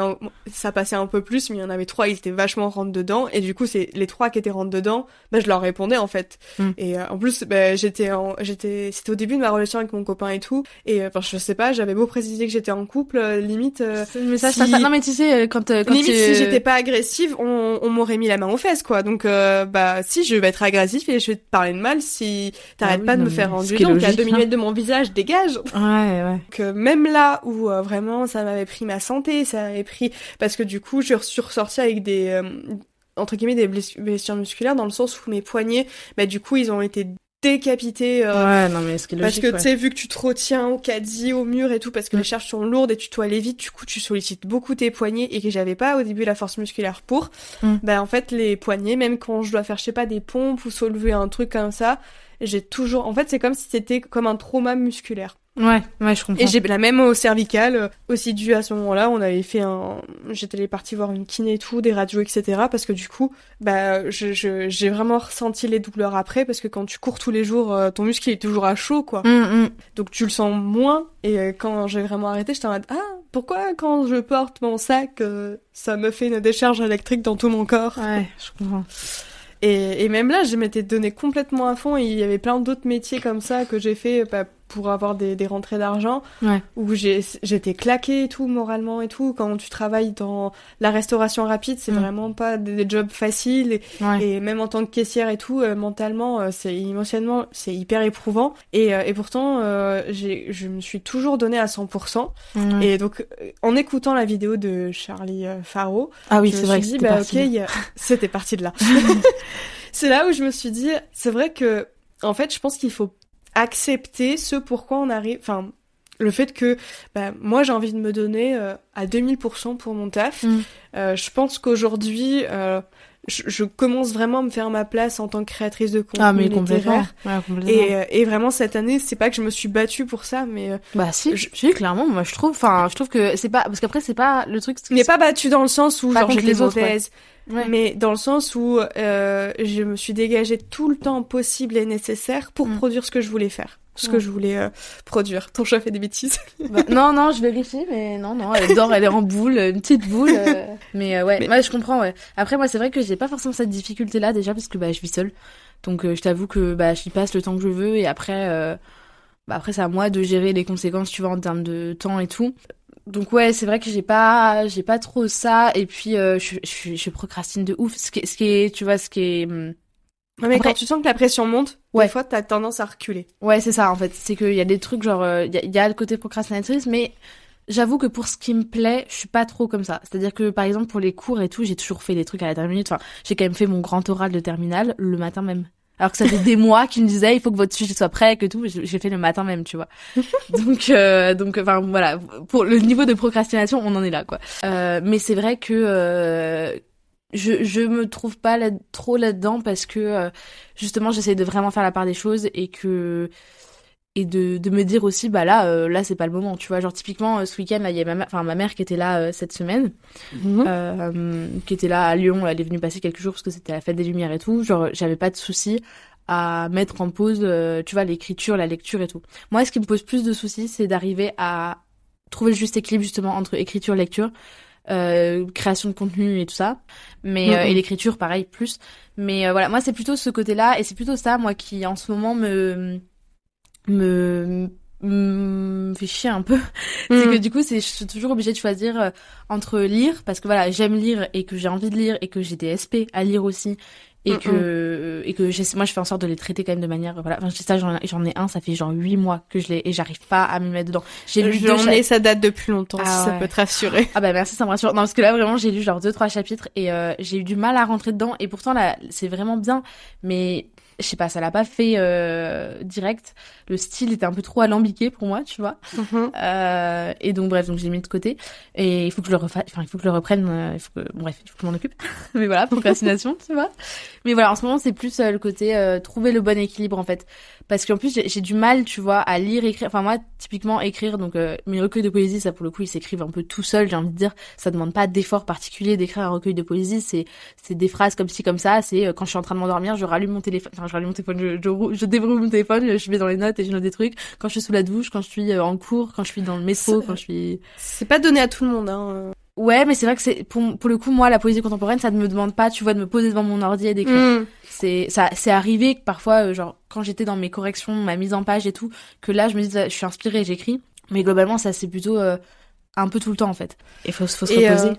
ça passait un peu plus, mais il y en avait trois, ils étaient vachement rentre dedans. Et du coup, c'est les trois qui étaient rentre dedans. Bah, je leur répondais en fait. Mm. Et euh, en plus, bah, j'étais, en... j'étais, c'était au début de ma relation avec mon copain et tout. Et euh, enfin, je sais pas, j'avais beau préciser que j'étais en couple, euh, limite. mais ça, ça, non mais tu sais, quand, quand limite si j'étais pas agressive, on, on m'aurait mis la main aux fesses quoi. Donc bah si, je vais être agressif et je vais te parler de mal si t'arrêtes ah pas de me faire rendre donc à deux minutes de mon visage, dégage. Ouais ouais. Que même là où vraiment ça m'avait pris ma santé, ça m'avait pris parce que du coup, je suis ressortie avec des euh, entre guillemets des blessures musculaires dans le sens où mes poignets, bah du coup, ils ont été décapités. Euh, ouais, non mais ce Parce que tu sais, vu que tu te retiens au caddie, au mur et tout, parce que les mm. charges sont lourdes et tu dois aller vite, du coup tu sollicites beaucoup tes poignets et que j'avais pas au début la force musculaire pour. Mm. Bah en fait les poignets, même quand je dois faire je sais pas des pompes ou soulever un truc comme ça, j'ai toujours. En fait c'est comme si c'était comme un trauma musculaire. Ouais, ouais, je comprends. Et j'ai la même au cervical, euh, aussi dû à ce moment-là, on avait fait un, j'étais partie voir une kiné et tout, des radios, etc. Parce que du coup, bah, je, j'ai vraiment ressenti les douleurs après, parce que quand tu cours tous les jours, euh, ton muscle est toujours à chaud, quoi. Mm, mm. Donc tu le sens moins. Et euh, quand j'ai vraiment arrêté, j'étais en mode, ah, pourquoi quand je porte mon sac, ça me fait une décharge électrique dans tout mon corps? Ouais, je comprends. Et, et même là, je m'étais donné complètement à fond. Et il y avait plein d'autres métiers comme ça que j'ai fait bah, pour avoir des, des rentrées d'argent. Ouais. Où j'étais claquée et tout, moralement et tout. Quand tu travailles dans la restauration rapide, c'est mm. vraiment pas des, jobs faciles. Et, et, même en tant que caissière et tout, euh, mentalement, euh, c'est émotionnellement, c'est hyper éprouvant. Et, euh, et pourtant, je me suis toujours donné à 100%. Et donc, en écoutant la vidéo de Charlie Faro, ah oui, c'est vrai dit, bah, ok, c'était parti de là. c'est là où je me suis dit, c'est vrai que, en fait, je pense qu'il faut accepter ce pourquoi on arrive, enfin, le fait que bah, moi j'ai envie de me donner euh, à 2000% pour mon taf. Mm. Euh, je pense qu'aujourd'hui, euh, je, commence vraiment à me faire ma place en tant que créatrice de contenu ah, mais littéraire. et, euh, et vraiment cette année, c'est pas que je me suis battue pour ça, mais bah si, je... suis clairement, moi je trouve, enfin je trouve que c'est pas parce qu'après c'est pas le truc. n'est pas battue dans le sens où genre j'étais Mais dans le sens où euh, je me suis dégagée tout le temps possible et nécessaire pour mm. produire ce que je voulais faire, ce que je voulais euh, produire. Ton chat fait des bêtises. Bah, non, non, je vérifie, mais non, non, elle dort, elle est en boule, une petite boule. Euh. mais ouais, mais... ouais, je comprends. Ouais. Après, moi, c'est vrai que j'ai pas forcément cette difficulté-là déjà parce que bah, je vis seule. Donc, je t'avoue que bah, j'y passe le temps que je veux et après, bah, après, c'est à moi de gérer les conséquences, tu vois, en termes de temps et tout donc ouais, c'est vrai que j'ai pas j'ai pas trop ça et puis euh, je, je, je procrastine de ouf. Ce qui, ce qui est, tu vois, ce qui est hum, mais quand tu sens que la pression monte, ouais. des fois t'as tendance à reculer. Ouais, c'est ça en fait. C'est qu'il y a des trucs genre euh, il y, a, le côté procrastinatrice, mais j'avoue que pour ce qui me plaît, je suis pas trop comme ça. C'est-à-dire que par exemple pour les cours et tout, j'ai toujours fait des trucs à la dernière minute. Enfin, j'ai quand même fait mon grand oral de terminale le matin même alors que ça fait des mois qu'ils me disaient il faut que votre sujet soit prêt que tout. J'ai fait le matin même tu vois. Donc euh, donc enfin voilà. Pour le niveau de procrastination on en est là quoi. Euh, mais c'est vrai que euh, je je me trouve pas là, trop là dedans parce que euh, justement j'essaie de vraiment faire la part des choses et que et de, de me dire aussi bah là euh, là c'est pas le moment tu vois. Genre typiquement euh, ce week-end là il y a ma enfin ma mère qui était là euh, cette semaine mhm. qui était là à Lyon elle est venue passer quelques jours parce que c'était la fête des lumières et tout. Genre j'avais pas de soucis à mettre en pause tu vois l'écriture la lecture et tout. Moi ce qui me pose plus de soucis c'est d'arriver à trouver le juste équilibre justement entre écriture lecture création de contenu et tout ça. Mais mhm. et l'écriture pareil plus. Mais voilà. Moi c'est plutôt ce côté là et c'est plutôt ça moi qui en ce moment me me me fait chier un peu. C'est que mm. du coup c'est je suis toujours obligée de choisir euh, entre lire parce que voilà j'aime lire et que j'ai envie de lire et que j'ai des SP à lire aussi. Et que et que moi je fais en sorte de les traiter quand même de manière voilà enfin, ça j'en j'en ai un ça fait genre huit mois que je l'ai et j'arrive pas à m'y mettre dedans. J'ai lu j'en ai ça date depuis longtemps ah, si ça peut te rassurer. Ah bah merci ça me rassure. Non parce que là vraiment j'ai lu genre deux trois chapitres et euh, j'ai eu du mal à rentrer dedans et pourtant là c'est vraiment bien. Mais je sais pas, ça l'a pas fait euh, direct. Le style était un peu trop alambiqué pour moi, tu vois. Mhm. Euh, et donc bref, donc j'ai mis de côté. Et il faut que je le refasse, enfin il faut que je le reprenne. Euh, il faut que, bref, il faut que je m'en occupe. Mais voilà, procrastination, tu vois. Mais voilà, en ce moment c'est plus euh, le côté trouver le bon équilibre en fait, parce qu'en plus j'ai du mal, tu vois, à lire, écrire. Enfin moi, typiquement écrire, donc mes recueils de poésie, ça pour le coup ils s'écrivent un peu tout seul. J'ai envie de dire, ça demande pas d'effort particulier d'écrire un recueil de poésie. C'est c'est des phrases comme ci comme ça. C'est quand je suis en train de m'endormir, je rallume mon téléphone je rallume mon téléphone, je, je, je déverrouille mon téléphone, je vais dans les notes et je note des trucs. Quand je suis sous la douche, quand je suis euh, en cours, quand je suis dans le métro, quand je suis... C'est pas donné à tout le monde, hein. Ouais, mais c'est vrai que c'est pour, pour le coup moi la poésie contemporaine ça ne me demande pas tu vois de me poser devant mon ordi et d'écrire. Mm. C'est ça c'est arrivé que parfois euh, genre quand j'étais dans mes corrections, ma mise en page et tout que là je me dis je suis inspirée, j'écris. Mais globalement ça c'est plutôt euh, un peu tout le temps en fait. Il faut, faut se reposer. Euh,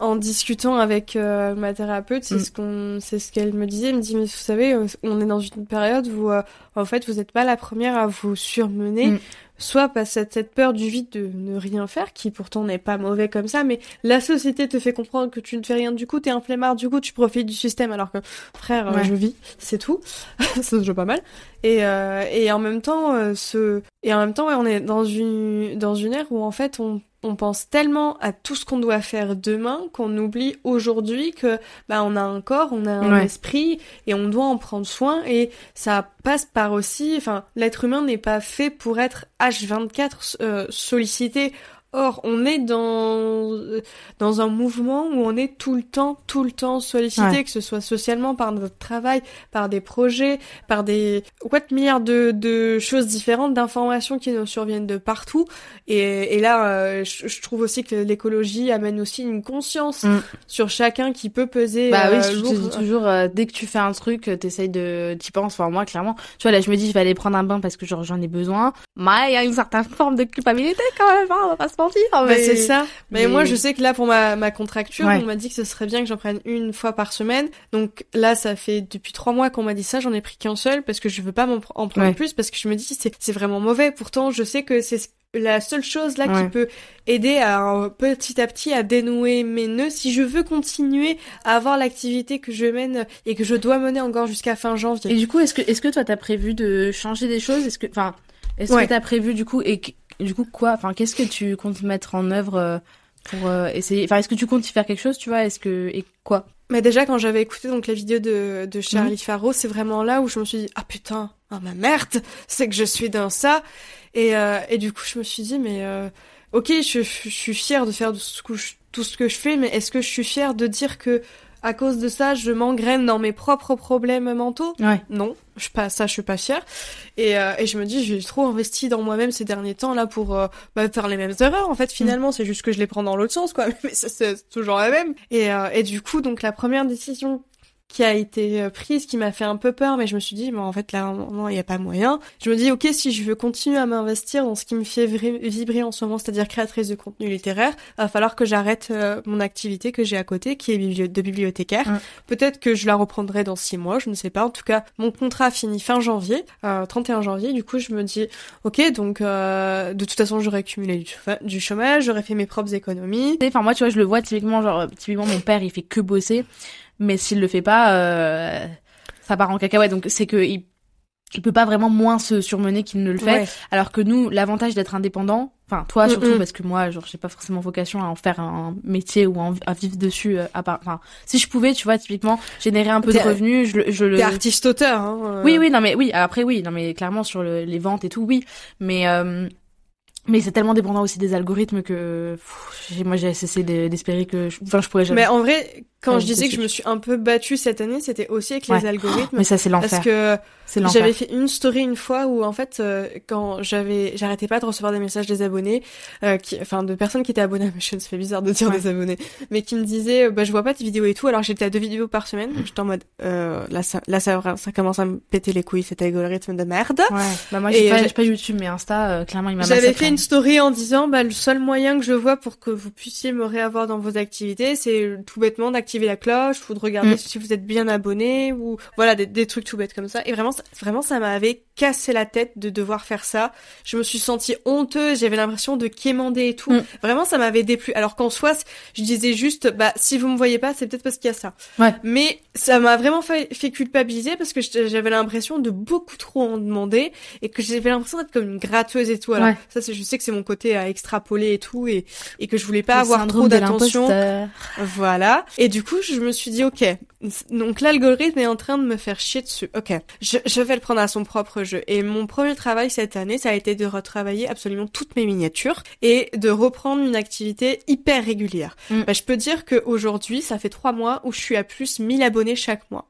en discutant avec euh, ma thérapeute, c'est mm. ce qu'on, c'est ce qu'elle me disait. Elle me dit mais vous savez, euh, on est dans une période où en fait vous n'êtes pas la première à vous surmener. Mm. Soit parce que cette peur du vide de ne rien faire, qui pourtant n'est pas mauvais comme ça, mais la société te fait comprendre que tu ne fais rien du coup, t'es un flemmard, du coup tu profites du système, alors que frère, je vis, c'est tout, ça se joue pas mal. Et, et en même temps, ce, et en même temps, on est dans une dans une ère où en fait on on pense tellement à tout ce qu'on doit faire demain qu'on oublie aujourd'hui que bah on a un corps, on a un esprit et on doit en prendre soin et ça passe par aussi enfin l'être humain n'est pas fait pour être H24 euh, sollicité Or, on est dans dans un mouvement où on est tout le temps, tout le temps sollicité, que ce soit socialement par notre travail, par des projets, par des quoi de milliards de, de choses différentes, d'informations qui nous surviennent de partout. Et, et là, euh, je, trouve aussi que l'écologie amène aussi une conscience mm. sur chacun qui peut peser. Bah oui, euh, je te dis toujours euh, dès que tu fais un truc, t'essayes de, t'y penses. Enfin moi, clairement, tu vois là, je me dis je vais aller prendre un bain parce que genre j'en ai besoin. Mais il y a une certaine forme de culpabilité quand même, hein, on va pas se mais c'est ça. Mais, moi, je sais que là, pour ma, ma contracture, on m'a dit que ce serait bien que j'en prenne une fois par semaine. Donc là, ça fait depuis trois mois qu'on m'a dit ça. J'en ai pris qu'un seul parce que je veux pas m'en en prendre plus parce que je me dis c'est c'est vraiment mauvais. Pourtant, je sais que c'est la seule chose là qui peut aider à petit à petit à dénouer mes nœuds si je veux continuer à avoir l'activité que je mène et que je dois mener encore jusqu'à fin janvier. Et du coup, est-ce que est-ce que toi t'as prévu de changer des choses? Est-ce que enfin est-ce que t'as prévu du coup et du coup, quoi Enfin, qu'est-ce que tu comptes mettre en œuvre euh, pour euh, essayer Enfin, est-ce que tu comptes y faire quelque chose, tu vois Est-ce que et quoi? Mais déjà, quand j'avais écouté donc la vidéo de, de Charlie mhm. Faro, c'est vraiment là où je me suis dit ah putain, ah ma merde, c'est que je suis dans ça. Et euh, et du coup, je me suis dit mais ok, je, je, suis fière de faire tout ce que je, tout ce que je fais, mais est-ce que je suis fière de dire que à cause de ça, je m'engraine dans mes propres problèmes mentaux. Ouais. Non, je pas ça, je suis pas fière. Et, euh, et je me dis, j'ai trop investi dans moi-même ces derniers temps là pour euh, bah, faire les mêmes erreurs. En fait, finalement, c'est juste que je les prends dans l'autre sens, quoi. Mais c'est toujours la même. Et, euh, et du coup, donc la première décision qui a été euh, prise, qui m'a fait un peu peur, mais je me suis dit, bon, en fait, là, non, il n'y a pas moyen. Je me dis, ok, si je veux continuer à m'investir dans ce qui me fait vibrer en ce moment, c'est-à-dire créatrice de contenu littéraire, va falloir que j'arrête euh, mon activité que j'ai à côté, qui est de bibliothécaire. Mm. Peut-être que je la reprendrai dans six mois, je ne sais pas. En tout cas, mon contrat finit fin janvier, euh, 31 janvier. Du coup, je me dis, ok, donc, euh, de toute façon, j'aurais accumulé du, du chômage, j'aurais fait mes propres économies. Enfin, moi, tu vois, je le vois typiquement, genre, typiquement, mon père, il fait que bosser mais s'il le fait pas, euh, ça part en cacahuète. Donc c'est que il, il peut pas vraiment moins se surmener qu'il ne le fait. Alors que nous, l'avantage d'être indépendant, enfin toi surtout parce que moi, genre j'ai pas forcément vocation à en faire un métier ou à vivre dessus. Euh, à part, enfin si je pouvais, tu vois, typiquement générer un peu de revenus, je, je le. artiste auteur. Hein, euh. Oui oui non mais oui après oui non mais clairement sur les ventes et tout oui mais euh, mais c'est tellement dépendant aussi des algorithmes que moi j'ai cessé d'espérer que enfin je pourrais jamais. Mais en vrai quand je disais que je me suis un peu battue cette année, c'était aussi avec les algorithmes. mais ça, c'est l'enfer. Parce que j'avais fait une story une fois où, en fait, euh, quand j'avais, j'arrêtais pas de recevoir des messages des abonnés, euh, qui, enfin, de personnes qui étaient abonnées à ma chaîne, ça fait bizarre de dire des abonnés, mais qui me disaient, bah, je vois pas tes vidéos et tout, alors j'étais à deux vidéos par semaine. J'étais en mode, euh, là, ça, là, ça, ça commence à me péter les couilles, cet algorithme de merde. Ouais. Bah, moi, j'ai pas, pas, YouTube, mais Insta, euh, clairement, il m'a J'avais fait une story en disant, bah, le seul moyen que je vois pour que vous puissiez me réavoir dans vos activités, c'est tout bêtement d'activer la cloche ou de regarder mm. si vous êtes bien abonné ou, voilà, des, des trucs tout bêtes comme ça. Et vraiment, vraiment, ça m'avait cassé la tête de devoir faire ça. Je me suis sentie honteuse, j'avais l'impression de quémander et tout. Mm. Vraiment, ça m'avait déplu. Alors qu'en soi, je disais juste, bah, si vous me voyez pas, c'est peut-être parce qu'il y a ça. Ouais. Mais ça m'a vraiment fait, fait, culpabiliser parce que j'avais l'impression de beaucoup trop en demander et que j'avais l'impression d'être comme une gratteuse et tout. Alors, ça, je sais que c'est mon côté à extrapoler et tout et, et que je voulais pas avoir trop d'attention. Voilà. Et du coup, je me suis dit, ok, donc l'algorithme est en train de me faire chier dessus. Ok, je, je, vais le prendre à son propre jeu. Et mon premier travail cette année, ça a été de retravailler absolument toutes mes miniatures et de reprendre une activité hyper régulière. Mm. Bah, je peux dire qu'aujourd'hui, ça fait trois mois où je suis à plus 1000 abonnés chaque mois.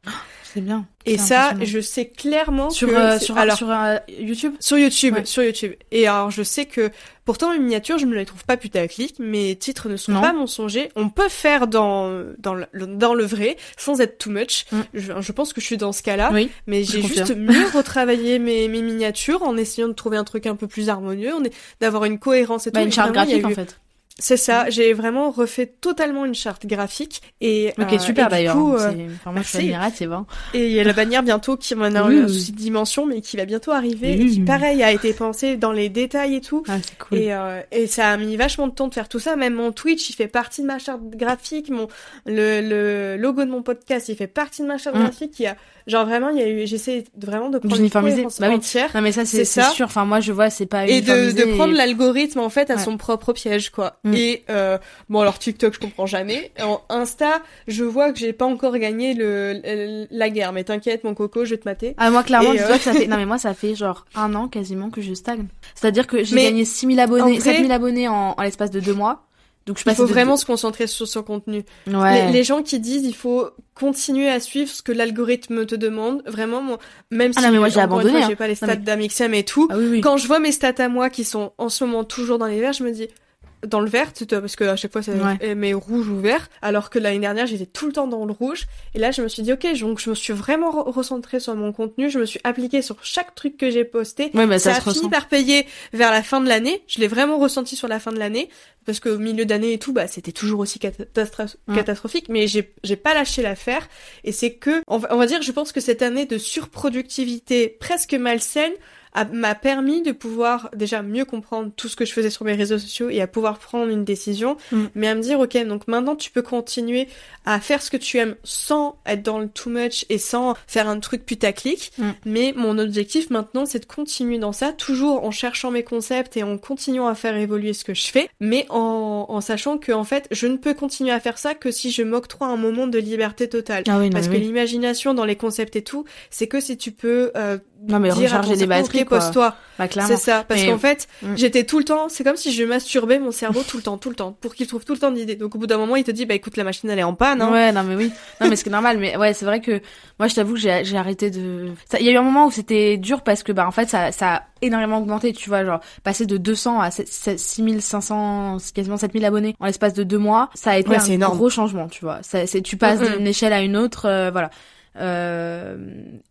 C'est bien. Et ça, je sais clairement sur que euh, sur alors, sur euh, YouTube? Sur YouTube, sur YouTube. Et alors, je sais que pourtant mes miniatures, je ne les trouve pas putaclic. Mes titres ne sont pas mensongers. On peut faire dans dans le, dans le vrai sans être too much. Mm. Je, je, pense que je suis dans ce cas-là. Oui, mais j'ai juste mieux retravaillé mes mes miniatures en essayant de trouver un truc un peu plus harmonieux, d'avoir une cohérence et bah, tout. Une charte graphique en fait. C'est ça, mm. j'ai vraiment refait totalement une charte graphique et ok euh, super d'ailleurs. Euh, enfin, moi je suis admirative. Hein. Et il y a la bannière bientôt qui m'en a un souci de dimension mais qui va bientôt arriver et qui pareil a été pensé dans les détails et tout. Ah, c'est cool. Et, euh, et ça a mis vachement de temps de faire tout ça. Même mon Twitch il fait partie de ma charte graphique, mon le, le logo de mon podcast il fait partie de ma charte mm. graphique. Il y a Genre vraiment, il y a eu, j'essaie vraiment de prendre uniformiser. Bah oui. entière. Non mais ça c'est sûr. Enfin moi je vois c'est pas et de, de prendre l'algorithme en fait à son propre piège quoi. Mm. Et euh, bon alors TikTok je comprends jamais. En Insta je vois que j'ai pas encore gagné le, la guerre. Mais t'inquiète mon coco je vais te mater. Ah moi clairement tu vois euh, que ça fait non mais moi ça fait genre un an quasiment que je stagne. C'est-à-dire que j'ai gagné 6000 abonnés, 7000 abonnés en, en l'espace de deux mois. Donc je il faut vraiment se concentrer sur son contenu. Ouais. Les, gens qui disent il faut continuer à suivre ce que l'algorithme te demande, vraiment, moi, même ah si non, mais moi j'ai abandonné, j'ai pas les stats d'Amixem et tout, ah, oui, oui. quand je vois mes stats à moi qui sont en ce moment toujours dans les verts, je me dis dans le vert, parce que à chaque fois c'est ouais. mes rouge ou vert, alors que l'année dernière j'étais tout le temps dans le rouge. Et là je me suis dit ok, donc je me suis vraiment recentrée sur mon contenu, je me suis appliquée sur chaque truc que j'ai posté. Ouais, bah, ça, ça a fini par payer vers la fin de l'année. Je l'ai vraiment ressenti sur la fin de l'année parce qu'au milieu d'année et tout, bah c'était toujours aussi catastrophique. Mais j'ai j'ai pas lâché l'affaire et c'est que on va, on va dire, je pense que cette année de surproductivité presque malsaine m'a permis de pouvoir déjà mieux comprendre tout ce que je faisais sur mes réseaux sociaux et à pouvoir prendre une décision, mm. mais à me dire ok donc maintenant tu peux continuer à faire ce que tu aimes sans être dans le too much et sans faire un truc putaclic, mm. mais mon objectif maintenant c'est de continuer dans ça, toujours en cherchant mes concepts et en continuant à faire évoluer ce que je fais, mais en, en sachant que en fait je ne peux continuer à faire ça que si je m'octroie un moment de liberté totale, ah oui, non, parce que l'imagination dans les concepts et tout, c'est que si tu peux euh, non mais dire recharger des batteries pose-toi. Bah, c'est ça parce qu'en fait, mm. j'étais tout le temps, c'est comme si je masturbais mon cerveau tout le temps, tout le temps pour qu'il trouve tout le temps d'idées. Donc au bout d'un moment, il te dit bah écoute la machine elle est en panne hein. Ouais, non mais oui. Non mais c'est normal mais ouais, c'est vrai que moi je t'avoue que j'ai arrêté de il y a eu un moment où c'était dur parce que bah en fait ça ça a énormément augmenté, tu vois, genre passer de 200 à 6500 quasiment 7000 abonnés en l'espace de deux mois, ça a été un gros changement, tu vois. Ça c'est tu passes d'une échelle à une autre euh, voilà. Euh,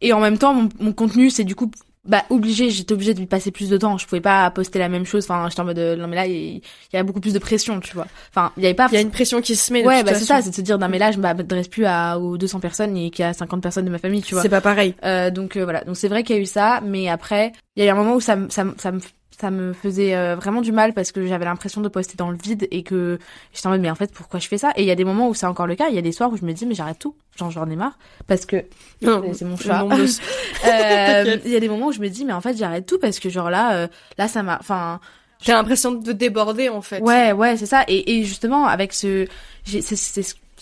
et en même temps, mon, mon contenu, c'est du coup bah obligé j'étais obligée de lui passer plus de temps. Je pouvais pas poster la même chose. Enfin j'étais en mode non mais là il y, a beaucoup plus de pression tu vois. Enfin il y avait pas il y a une pression qui se met ouais bah c'est ça c'est de se dire non mais là je m'adresse plus à aux 200 personnes et qu'il y a 50 personnes de ma famille tu vois. C'est pas pareil. Euh, donc euh, voilà. Donc c'est vrai qu'il y a eu ça mais après il y a eu un moment où ça ça, ça me ça me faisait euh, vraiment du mal parce que j'avais l'impression de poster dans le vide et que j'étais en mode mais en fait pourquoi je fais ça? Et il y a des moments où c'est encore le cas. Il y a des soirs où je me dis mais j'arrête tout. Genre j'en ai marre parce que c'est mon chat. euh, il y a des moments où je me dis mais en fait j'arrête tout parce que genre là euh, là ça m'a enfin j'ai l'impression de déborder en fait. Ouais ouais c'est ça. Et, et justement avec ce c'est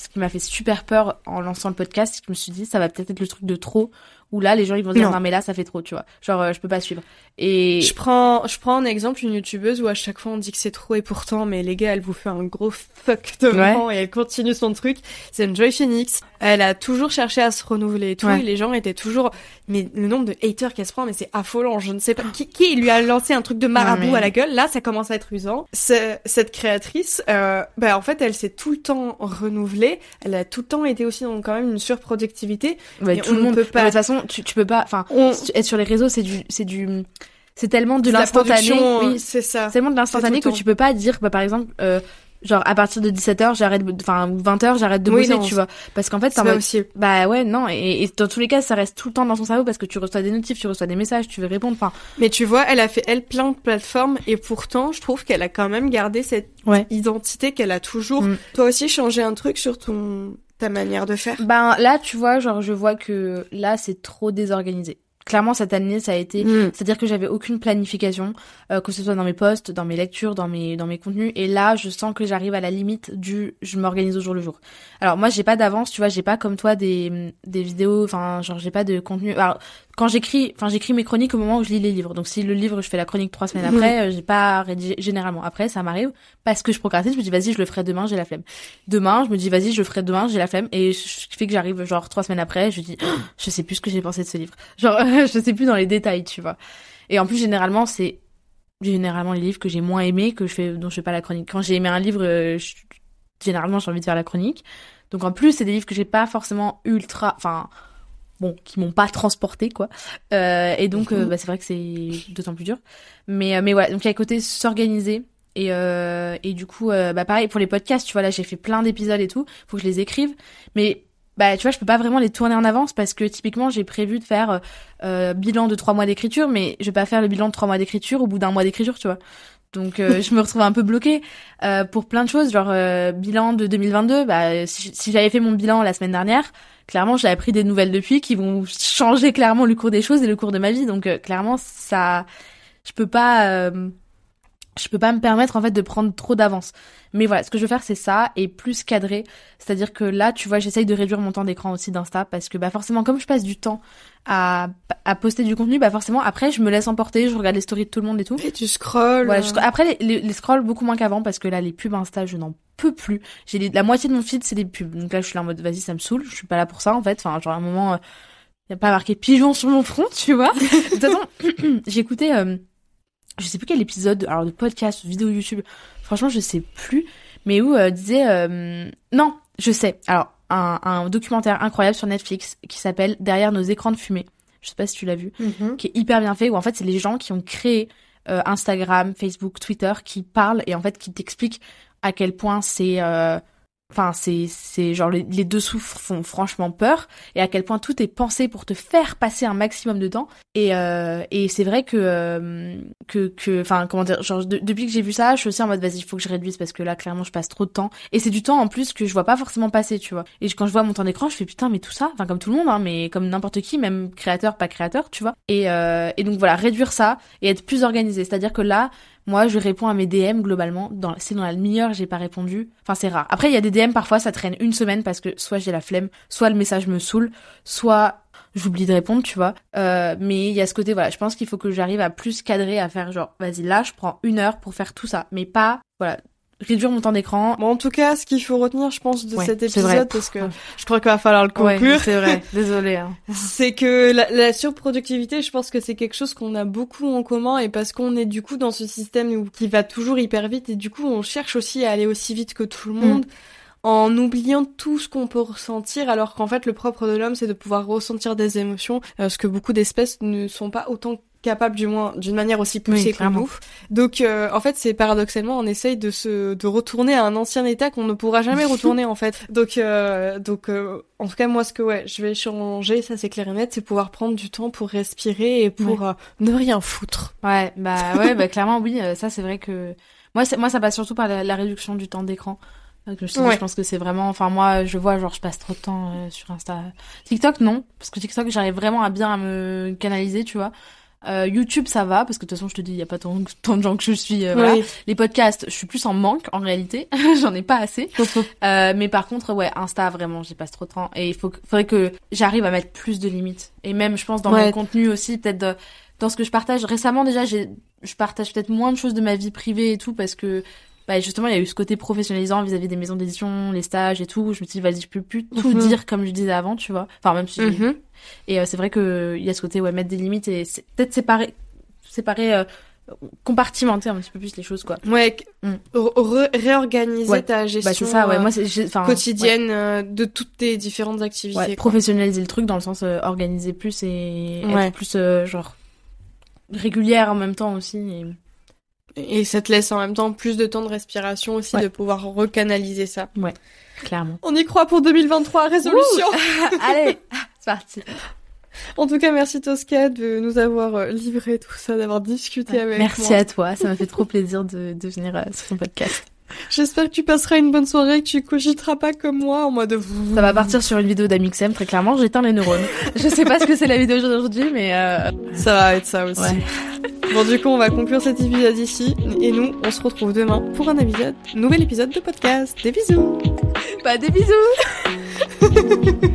ce qui m'a fait super peur en lançant le podcast. Je me suis dit, ça va peut-être être le truc de trop où là les gens ils vont dire non. mais là ça fait trop tu vois. Genre euh, je peux pas suivre. Et je prends je prends un exemple une youtubeuse où à chaque fois on dit que c'est trop et pourtant mais les gars elle vous fait un gros fuck devant et elle continue son truc. C'est une Joy Phoenix. Elle a toujours cherché à se renouveler et tout et les gens étaient toujours mais le nombre de haters qu'elle se prend mais c'est affolant je ne sais pas. Qui, qui lui a lancé un truc de marabout à la gueule? Là ça commence à être usant. Cette créatrice euh, bah en fait elle s'est tout le temps renouvelée. Elle a tout le temps été aussi dans quand même une surproductivité. Ouais, tout le monde. peut pas de toute façon tu, tu peux pas enfin être sur les réseaux c'est du c'est du c'est tellement de l'instantané. oui. c'est ça. Tellement de l'instantané que tu peux pas dire bah par exemple euh, genre à partir de 17h j'arrête enfin 20h j'arrête de bosser tu vois. Parce qu'en fait c'est pas bah ouais non et, et, dans tous les cas ça reste tout le temps dans son cerveau parce que tu reçois des notifs tu reçois des messages tu veux répondre enfin. Mais tu vois elle a fait elle plein de plateformes et pourtant je trouve qu'elle a quand même gardé cette identité qu'elle a toujours. Mm. toi aussi changé un truc sur ton ta manière de faire? Ben là, tu vois, genre je vois que là c'est trop désorganisé. Clairement cette année ça a été mm. c'est à dire que j'avais aucune planification euh, que ce soit dans mes posts dans mes lectures dans mes dans mes contenus et là je sens que j'arrive à la limite du je m'organise au jour le jour alors moi j'ai pas d'avance tu vois j'ai pas comme toi des des vidéos enfin genre j'ai pas de contenu. Alors quand j'écris, enfin j'écris mes chroniques au moment où je lis les livres. Donc si le livre, je fais la chronique trois semaines après, euh, j'ai pas rédigé généralement. Après, ça m'arrive parce que je procrastine. Je me dis vas-y, je le ferai demain, j'ai la flemme. Demain, je me dis vas-y, je le ferai demain, j'ai la flemme. Et ce qui fait que j'arrive genre trois semaines après, je dis je sais plus ce que j'ai pensé de ce livre. Genre je sais plus dans les détails, tu vois. Et en plus généralement c'est généralement les livres que j'ai moins aimés que je fais dont je fais pas la chronique. Quand j'ai aimé un livre, euh, généralement j'ai envie de faire la chronique. Donc en plus c'est des livres que j'ai pas forcément ultra, enfin bon, qui m'ont pas transporté quoi. Euh, et donc, euh, bah, c'est vrai que c'est d'autant plus dur. Mais, euh, mais ouais, donc il y a côté s'organiser. Et, et du coup, bah pareil pour les podcasts, tu vois, là j'ai fait plein d'épisodes et tout, faut que je les écrive. Mais bah tu vois, je peux pas vraiment les tourner en avance parce que typiquement j'ai prévu de faire euh, bilan de trois mois d'écriture, mais je vais pas faire le bilan de trois mois d'écriture au bout d'un mois d'écriture, tu vois. Donc je me retrouve un peu bloquée euh, pour plein de choses, genre bilan de 2022. Bah si, si j'avais fait mon bilan la semaine dernière, clairement j'ai appris des nouvelles depuis qui vont changer clairement le cours des choses et le cours de ma vie donc euh, clairement ça je peux pas euh, je peux pas me permettre en fait de prendre trop d'avance. Mais voilà, ce que je veux faire c'est ça et plus cadré, c'est-à-dire que là, tu vois, j'essaye de réduire mon temps d'écran aussi d'Insta parce que bah forcément comme je passe du temps à, à poster du contenu, bah forcément après je me laisse emporter, je regarde les stories de tout le monde et tout. Et tu scrolls. Voilà, après les, les, scrolls beaucoup moins qu'avant parce que là les pubs Insta, je n'en peux plus. J'ai la moitié de mon feed c'est des pubs. Donc là je suis là en mode vas-y, ça me saoule, je suis pas là pour ça en fait. Enfin, genre à un moment il euh, y a pas marqué pigeon sur mon front, tu vois. de toute façon, j'ai écouté euh, je sais plus quel épisode, alors de podcast, vidéo YouTube, franchement je sais plus, mais où euh, disait, euh, non, je sais, alors un, un, documentaire incroyable sur Netflix qui s'appelle Derrière nos écrans de fumée, je sais pas si tu l'as vu, mhm. qui est hyper bien fait, où en fait c'est les gens qui ont créé euh, Instagram, Facebook, Twitter, qui parlent et en fait qui t'expliquent à quel point c'est euh, Enfin, c'est c'est genre les, les dessous font franchement peur et à quel point tout est pensé pour te faire passer un maximum de temps. Et euh, et c'est vrai que euh, que que enfin comment dire genre depuis que j'ai vu ça, je suis aussi en mode vas-y, il faut que je réduise parce que là clairement je passe trop de temps et c'est du temps en plus que je vois pas forcément passer, tu vois. Et quand je vois mon temps d'écran, je fais putain mais tout ça, enfin comme tout le monde hein, mais comme n'importe qui, même créateur pas créateur, tu vois. Et et donc voilà, réduire ça et être plus organisé, c'est-à-dire que là moi, je réponds à mes DM globalement. C'est dans la demi-heure, j'ai pas répondu. Enfin, c'est rare. Après, il y a des DM parfois, ça traîne une semaine parce que soit j'ai la flemme, soit le message me saoule, soit j'oublie de répondre, tu vois. Euh, mais il y a ce côté, voilà, je pense qu'il faut que j'arrive à plus cadrer, à faire genre, vas-y, là, je prends une heure pour faire tout ça, mais pas, voilà, réduire mon temps d'écran. Bon, en tout cas, ce qu'il faut retenir, je pense, de cet épisode, parce que je crois qu'il va falloir le conclure. c'est vrai. Désolée. Hein. c'est que la, la, surproductivité, je pense que c'est quelque chose qu'on a beaucoup en commun et parce qu'on est du coup dans ce système où, qui va toujours hyper vite et du coup, on cherche aussi à aller aussi vite que tout le monde. Mm. en oubliant tout ce qu'on peut ressentir, alors qu'en fait le propre de l'homme c'est de pouvoir ressentir des émotions, euh, ce que beaucoup d'espèces ne sont pas autant capable du moins d'une manière aussi poussée que nous. Donc euh, en fait c'est paradoxalement on essaye de se de retourner à un ancien état qu'on ne pourra jamais retourner en fait. Donc euh, donc euh, en tout cas moi ce que ouais je vais changer ça c'est clair et net c'est pouvoir prendre du temps pour respirer et pour ne rien foutre. Ouais bah ouais bah clairement oui ça c'est vrai que moi moi ça passe surtout par la, réduction du temps d'écran. Je, je pense que c'est vraiment, enfin moi, je vois genre je passe trop de temps sur Insta. TikTok non, parce que TikTok j'arrive vraiment à bien à me canaliser, tu vois. Euh, YouTube, ça va parce que de toute façon, je te dis, il y a pas tant, tant de gens que je suis. Euh, voilà. Les podcasts, je suis plus en manque en réalité. J'en ai pas assez. euh, mais par contre, ouais, Insta, vraiment, j'y passe trop de temps. Et il faut, faudrait que j'arrive à mettre plus de limites. Et même, je pense, dans mon contenu aussi, peut-être dans ce que je partage. Récemment, déjà, j'ai, je partage peut-être moins de choses de ma vie privée et tout parce que bah justement il y a eu ce côté professionnalisant vis-à-vis des maisons d'édition les stages et tout je me suis dit vas-y je peux plus tout mhm. dire comme je disais avant tu vois enfin même si mhm. et euh, c'est vrai que il y a ce côté ouais mettre des limites et peut-être séparer séparer euh, compartimenter un petit peu plus les choses quoi ouais mm. réorganiser ta gestion bah, ça ouais moi c'est quotidienne euh, de toutes tes différentes activités professionnaliser le truc dans le sens organiser plus et être plus genre régulière en même temps aussi et et ça te laisse en même temps plus de temps de respiration aussi, de pouvoir recanaliser ça. Ouais, clairement. On y croit pour 2023, résolution Allez, c'est parti en tout cas, merci Tosca de nous avoir euh, livré tout ça, d'avoir discuté avec merci moi. Merci à toi, ça m'a fait trop plaisir de, de venir euh, sur ton podcast. J'espère que tu passeras une bonne soirée, que tu cogiteras pas comme moi en mode. Ça va partir sur une vidéo d'Amixem, très clairement. J'éteins les neurones. Je sais pas ce que c'est la vidéo d'aujourd'hui, mais. Euh... Ça va être ça aussi. Bon, du coup, on va conclure cet épisode ici. Et nous, on se retrouve demain pour un épisode, nouvel épisode de podcast. Des bisous Pas des bisous